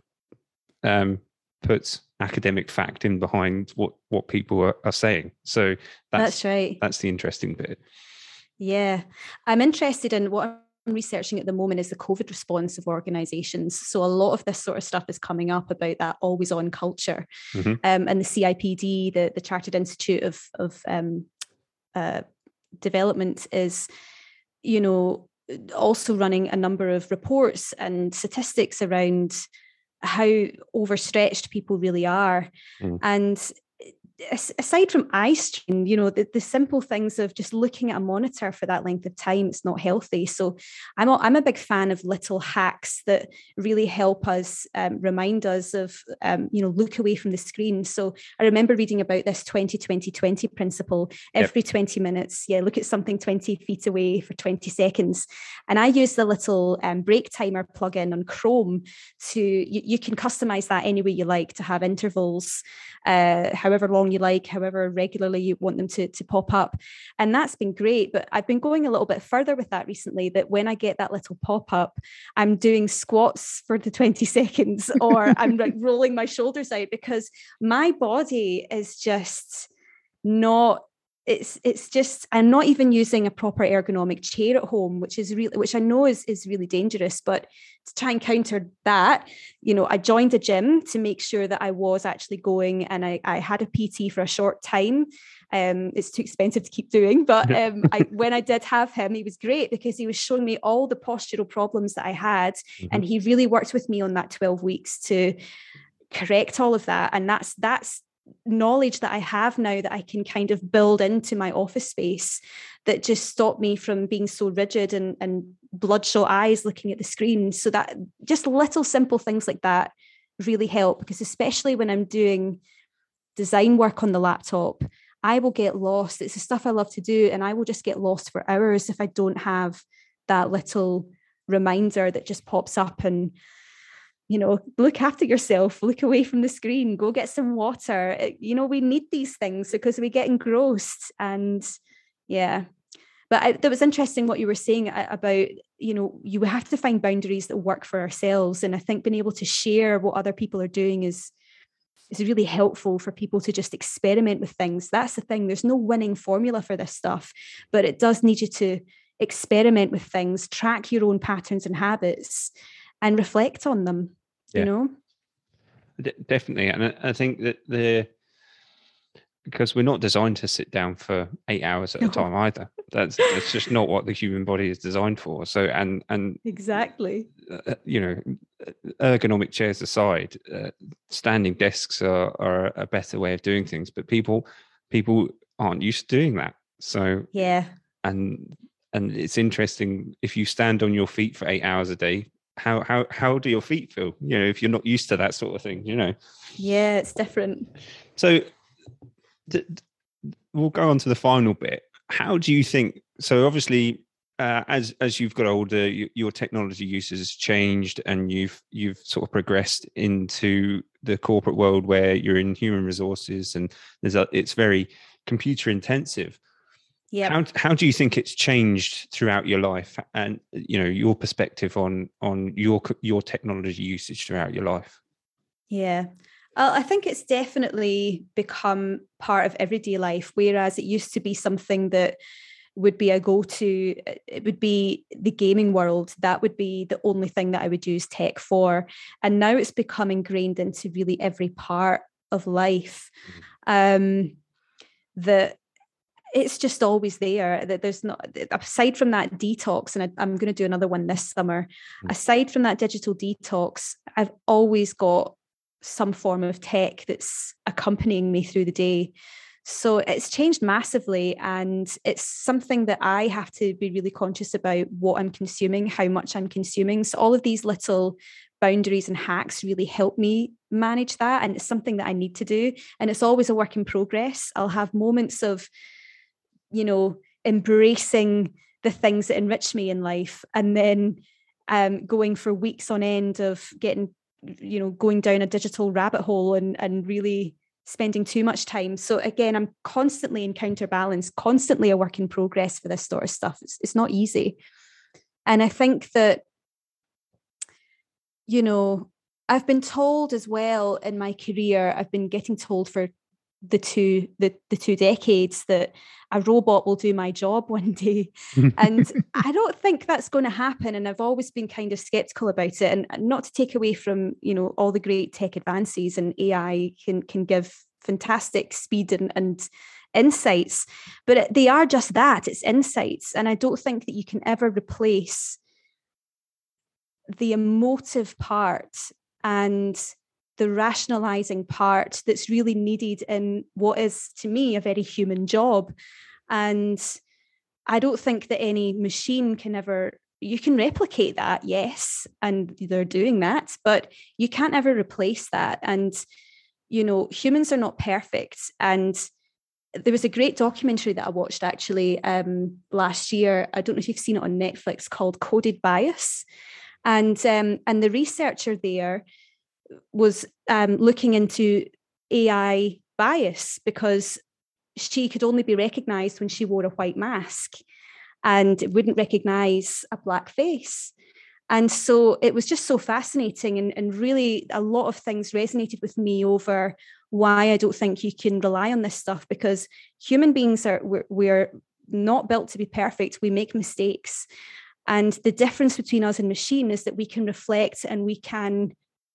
um, puts academic fact in behind what what people are, are saying. So that's, that's right. That's the interesting bit. Yeah. I'm interested in what I'm researching at the moment is the COVID response of organizations. So a lot of this sort of stuff is coming up about that always on culture. Mm-hmm. Um, and the CIPD, the, the Chartered Institute of, of um, uh, Development, is, you know, also running a number of reports and statistics around how overstretched people really are. Mm. And aside from eye strain, you know, the, the simple things of just looking at a monitor for that length of time, it's not healthy. So I'm a, I'm a big fan of little hacks that really help us um, remind us of, um, you know, look away from the screen. So I remember reading about this 20 20 20 principle every yep. 20 minutes. Yeah, look at something 20 feet away for 20 seconds. And I use the little um, break timer plugin on Chrome to, you, you can customize that any way you like to have intervals, uh, however long you like, however regularly you want them to, to pop up. And that's been great. But I've been going a little bit further with that recently that when I get that little pop up, I'm doing squats for the 20 seconds or I'm like rolling my shoulders out because my body is just not it's it's just I'm not even using a proper ergonomic chair at home, which is really which I know is is really dangerous. But to try and counter that, you know, I joined a gym to make sure that I was actually going, and I I had a PT for a short time. Um, it's too expensive to keep doing, but um, I, when I did have him, he was great because he was showing me all the postural problems that I had, mm-hmm. and he really worked with me on that twelve weeks to correct all of that. And that's that's knowledge that I have now that I can kind of build into my office space that just stop me from being so rigid and, and bloodshot eyes looking at the screen. So that just little simple things like that really help because especially when I'm doing design work on the laptop, I will get lost. It's the stuff I love to do, and I will just get lost for hours if I don't have that little reminder that just pops up and you know, look after yourself, look away from the screen, go get some water. Eh, you know, we need these things because we get engrossed. And yeah, but I, that was interesting what you were saying about, you know, you have to find boundaries that work for ourselves. And I think being able to share what other people are doing is is really helpful for people to just experiment with things. That's the thing. There's no winning formula for this stuff, but it does need you to experiment with things, track your own patterns and habits, and reflect on them yeah. you know D- definitely and I, think that the because we're not designed to sit down for eight hours at no. a time either. That's that's just not what the human body is designed for. So and and exactly, uh, uh you know, ergonomic chairs aside, uh, standing desks are are a better way of doing things. But people people aren't used to doing that. So yeah, and and it's interesting if you stand on your feet for eight hours a day how how how do your feet feel? You know if you're not used to that sort of thing you know? Yeah it's different. So th- we'll go on to the final bit. How do you think so obviously uh, as as you've got older you, your technology use has changed and you've you've sort of progressed into the corporate world where you're in human resources and there's a it's very computer intensive yeah how, how do you think it's changed throughout your life and you know your perspective on on your your technology usage throughout your life yeah I think it's definitely become part of everyday life, whereas it used to be something that would be a go to. It would be the gaming world. That would be the only thing that I would use tech for. And now it's become ingrained into really every part of life. Mm-hmm. Um, that it's just always there. That there's not aside from that detox and I, am going to do another one this summer mm. aside from that digital detox i've always got some form of tech that's accompanying me through the day. So it's changed massively and it's something that i have to be really conscious about what i'm consuming how much i'm consuming. So all of these little boundaries and hacks really help me manage that and it's something that i need to do and it's always a work in progress. I'll have moments of you know, embracing the things that enrich me in life and then um, going for weeks on end of getting, you know, going down a digital rabbit hole and, and really spending too much time. So again, I'm constantly in counterbalance, constantly a work in progress for this sort of stuff. It's, it's not easy. And I think that, you know, I've been told as well in my career, I've been getting told for the two the, the two decades that a robot will do my job one day. And i don't think that's going to happen and i've always been kind of skeptical about it. And not to take away from you know all the great tech advances and ai can can give fantastic speed and, and insights but they are just that it's insights. And i don't think that you can ever replace the emotive part and the rationalizing part that's really needed in what is to me a very human job. And i don't think that any machine can ever you can replicate that yes and they're doing that but you can't ever replace that. And you know humans are not perfect. And there was a great documentary that I watched actually um, last year. I don't know if you've seen it on Netflix called Coded Bias, and um, and the researcher there was um, looking into AI bias because she could only be recognized when she wore a white mask and wouldn't recognize a black face. And so it was just so fascinating and, and really a lot of things resonated with me over why I don't think you can rely on this stuff because human beings are we're, we're not built to be perfect. We make mistakes. And the difference between us and machine is that we can reflect and we can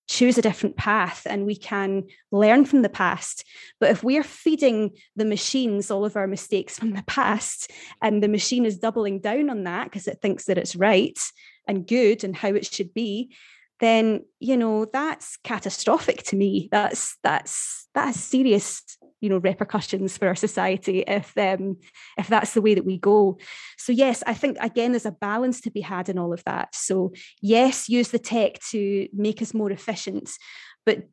choose a different path and we can learn from the past. But if we're feeding the machines all of our mistakes from the past, and the machine is doubling down on that because it thinks that it's right and good and how it should be, then you know that's catastrophic to me. That's that's that's serious you know repercussions for our society if um if that's the way that we go. So yes i think again there's a balance to be had in all of that. So yes use the tech to make us more efficient but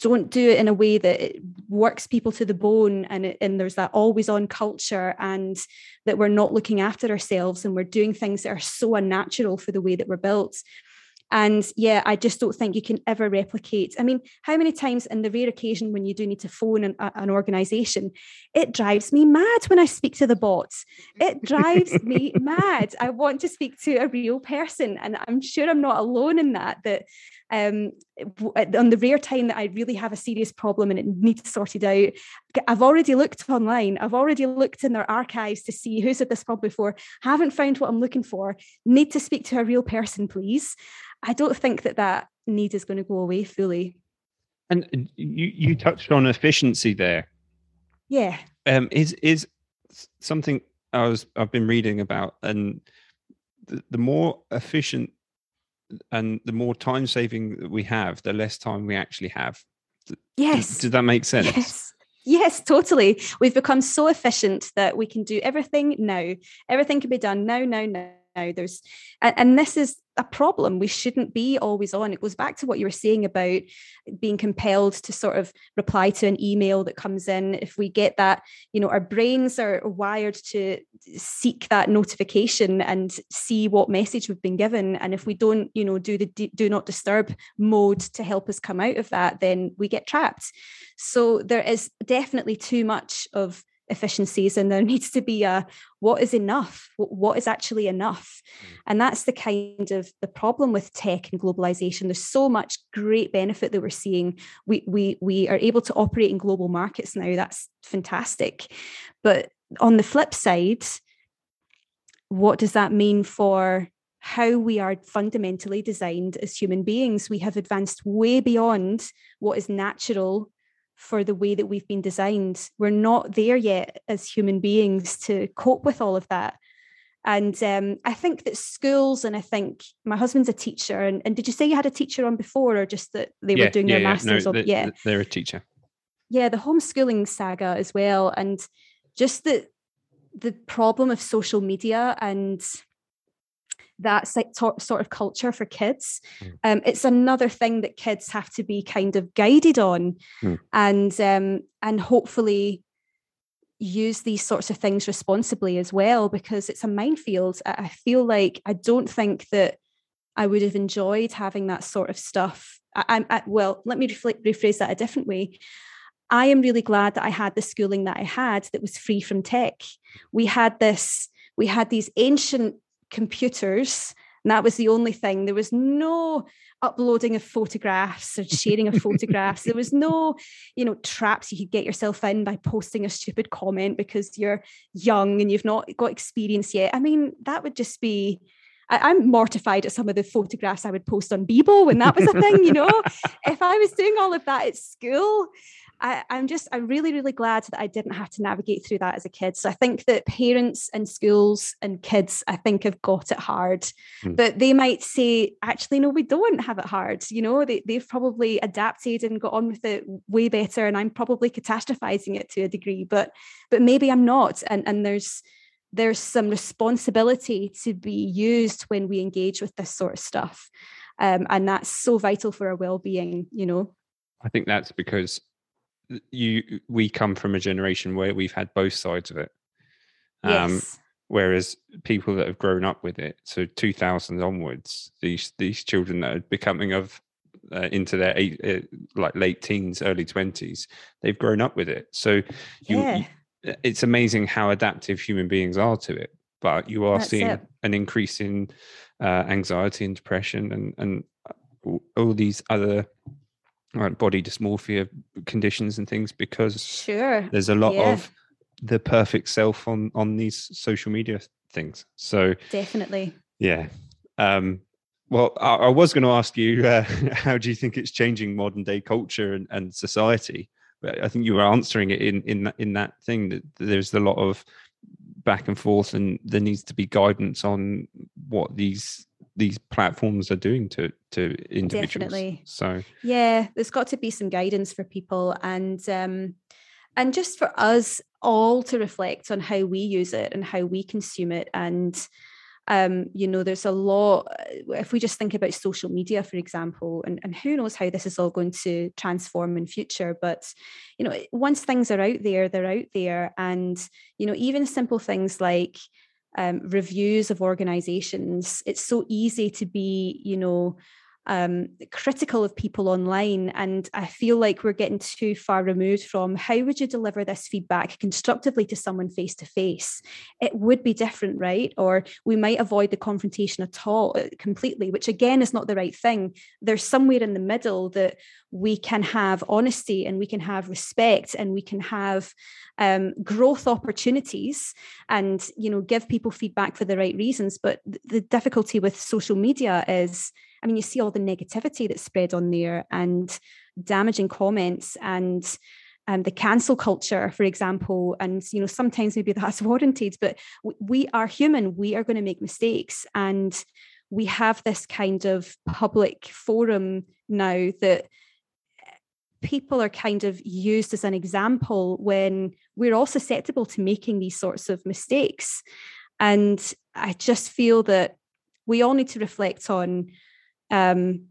don't do it in a way that it works people to the bone and, it, and there's that always on culture and that we're not looking after ourselves and we're doing things that are so unnatural for the way that we're built and yeah, I just don't think you can ever replicate. I mean, how many times in the rare occasion when you do need to phone an, an organization, it drives me mad when I speak to the bots. It drives me mad. I want to speak to a real person. And I'm sure I'm not alone in that, that um, on the rare time that I really have a serious problem and it needs sorted out, I've already looked online. I've already looked in their archives to see who's had this problem before. Haven't found what I'm looking for. Need to speak to a real person, please. I don't think that that need is going to go away fully. And you you touched on efficiency there. Yeah. Um, is is something I was I've been reading about, and the, the more efficient and the more time saving that we have, the less time we actually have. Yes. Does, does that make sense? Yes. Yes, totally. We've become so efficient that we can do everything now. Everything can be done now, now, now now there's and, and this is a problem we shouldn't be always on. It goes back to what you were saying about being compelled to sort of reply to an email that comes in. If we get that you know our brains are wired to seek that notification and see what message we've been given. And if we don't you know do the do not disturb mode to help us come out of that then we get trapped. So there is definitely too much of efficiencies and there needs to be a what is enough? What is actually enough? Mm. and that's the kind of the problem with tech and globalization. There's so much great benefit that we're seeing. We we we are able to operate in global markets now. That's fantastic. But on the flip side what does that mean for how we are fundamentally designed as human beings? We have advanced way beyond what is natural for the way that we've been designed. We're not there yet as human beings to cope with all of that. And um, I think that schools, and I think my husband's a teacher. And, and, did you say you had a teacher on before, or just that they yeah, were doing yeah, their yeah. masters? No, they, yeah, they're a teacher. Yeah, the homeschooling saga as well, and just the the problem of social media and that sort of culture for kids. Mm. Um, it's another thing that kids have to be kind of guided on, mm. and um, and hopefully use these sorts of things responsibly as well, because it's a minefield. I feel like I don't think that I would have enjoyed having that sort of stuff. I, am well. Let me rephrase that a different way. I am really glad that I had the schooling that I had that was free from tech. We had this, we had these ancient computers. And that was the only thing. There was no uploading of photographs or sharing of photographs. There was no, you know, traps you could get yourself in by posting a stupid comment because you're young and you've not got experience yet. I mean, that would just be I, am mortified at some of the photographs I would post on Bebo when that was a thing, you know. if I was doing all of that at school, I, am just, I'm really, really glad that I didn't have to navigate through that as a kid. So I think that parents and schools and kids, I think, have got it hard. Mm. But they might say, actually, no, we don't have it hard. You know, they, they've probably adapted and got on with it way better. And I'm probably catastrophizing it to a degree, but but maybe I'm not. And and there's there's some responsibility to be used when we engage with this sort of stuff. Um, and that's so vital for our well-being, you know. I think that's because you we come from a generation where we've had both sides of it. Um, yes. Whereas people that have grown up with it, so 2000 onwards, these these children that are becoming of uh, into their eight, uh, like late teens, early 20s, they've grown up with it. So you, yeah. you it's amazing how adaptive human beings are to it. But you are That's seeing it. an increase in uh, anxiety and depression and and uh, all these other like body dysmorphia conditions and things because sure there's a lot Yeah. of the perfect self on on these social media things. So definitely yeah. Um, well, I, I was going to ask you, uh, how do you think it's changing modern day culture and, and society? But I think you were answering it in in that, in that thing that there's a lot of back and forth, and there needs to be guidance on what these these platforms are doing to to individuals. Definitely. So Yeah, there's got to be some guidance for people and um and just for us all to reflect on how we use it and how we consume it and um you know there's a lot uh, if we just think about social media for example and, and who knows how this is all going to transform in future but you know once things are out there they're out there and you know even simple things like um, reviews of organizations it's so easy to be you know um, critical of people online. And I feel like we're getting too far removed from how would you deliver this feedback constructively to someone face to face? It would be different, right? Or we might avoid the confrontation at all uh, completely, which again is not the right thing. There's somewhere in the middle that we can have honesty and we can have respect and we can have um, growth opportunities and you know give people feedback for the right reasons but th- the difficulty with social media is i mean you see all the negativity that's spread on there and damaging comments and um, the cancel culture, for example, and you know sometimes maybe that's warranted, but we are human. We are going to make mistakes, and we have this kind of public forum now that people are kind of used as an example when we're all susceptible to making these sorts of mistakes. And I just feel that we all need to reflect on um,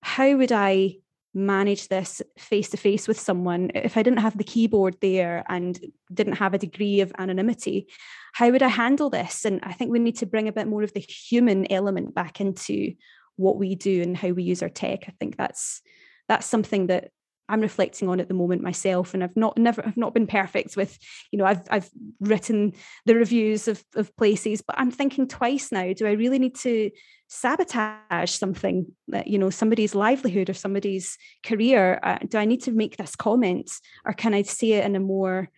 how would I manage this face to face with someone if I didn't have the keyboard there and didn't have a degree of anonymity? How would I handle this? And I think we need to bring a bit more of the human element back into what we do and how we use our tech. I think that's that's something that I'm reflecting on at the moment myself, and I've not never I've not been perfect with, you know, I've I've written the reviews of of places, but I'm thinking twice now. Do I really need to sabotage something that you know somebody's livelihood or somebody's career? Uh, do I need to make this comment, or can I say it in a more,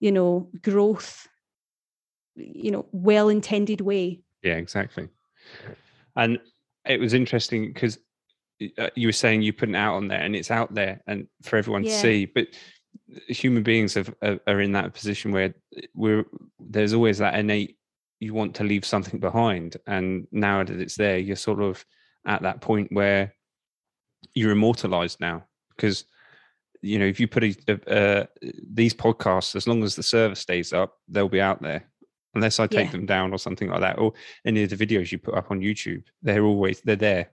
you know, growth, you know, well intended way? Yeah, exactly. And it was interesting because uh, you were saying you put it out on there and it's out there and for everyone to see but human beings have, are, are in that position where we're there's always that innate you want to leave something behind and now that it's there you're sort of at that point where you're immortalized now. Because you know if you put a, uh, these podcasts as long as the server stays up they'll be out there. Unless i take Yeah. them down or something like that or any of the videos you put up on youtube they're always they're there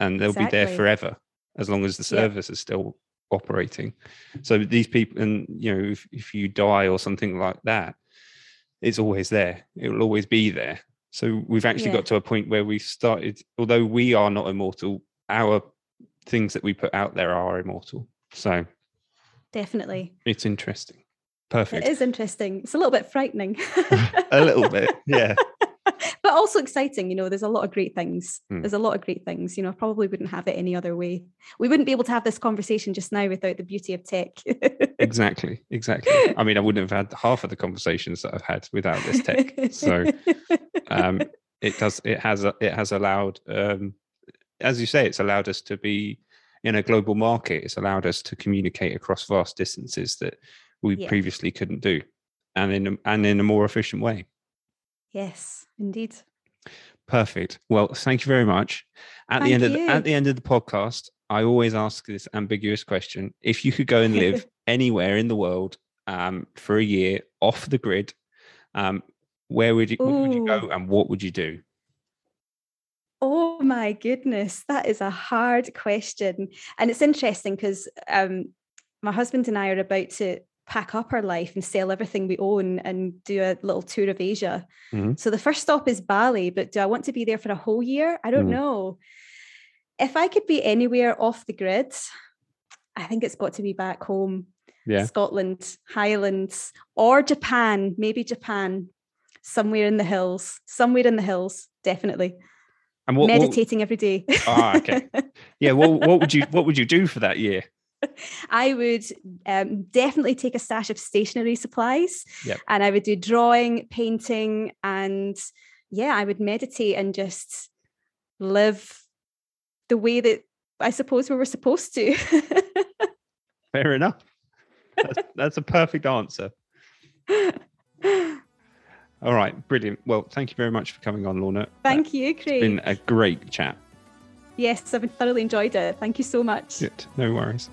and they'll be there forever as long as the Yeah. service is still operating. So these people and you know if, if you die or something like that it's always there. It will always be there. So we've actually Yeah. got to a point where we've started although we are not immortal our things that we put out there are immortal. So Definitely, it's interesting. Perfect. it is interesting. It's a little bit frightening, a little bit yeah but also exciting. You know, there's a lot of great things. Hmm. There's a lot of great things. You know, I probably wouldn't have it any other way. We wouldn't be able to have this conversation just now without the beauty of tech. exactly exactly i mean i wouldn't have had half of the conversations that i've had without this tech so um it does it has it has allowed um as you say it's allowed us to be in a global market it's allowed us to communicate across vast distances that we Yeah. previously couldn't do and in a, and in a more efficient way yes, indeed. perfect. Well thank you very much. At the end of the, at the end of the podcast i always ask this ambiguous question. If you could go and live anywhere in the world um, for a year off the grid um, where would you where would you go and what would you do? Oh my goodness, that is a hard question. And it's interesting because um, my husband and I are about to pack up our life and sell everything we own and do a little tour of Asia. Mhm. So the first stop is Bali, but do I want to be there for a whole year? I don't Mm. know. If I could be anywhere off the grid, I think it's got to be back home. yeah Scotland, Highlands, or Japan, maybe Japan, somewhere in the hills, somewhere in the hills, definitely. And what, meditating what, every day. Ah, okay. Yeah. What, what would you What would you do for that year? I would um, definitely take a stash of stationery supplies, Yep. and I would do drawing, painting, and yeah, I would meditate and just live the way that I suppose we were supposed to. Fair enough. That's, that's a perfect answer. All right, brilliant. Well, thank you very much for coming on, Lorna. Thank you, It's Craig. been a great chat. Yes, I've thoroughly enjoyed it. Thank you so much. Good. No worries.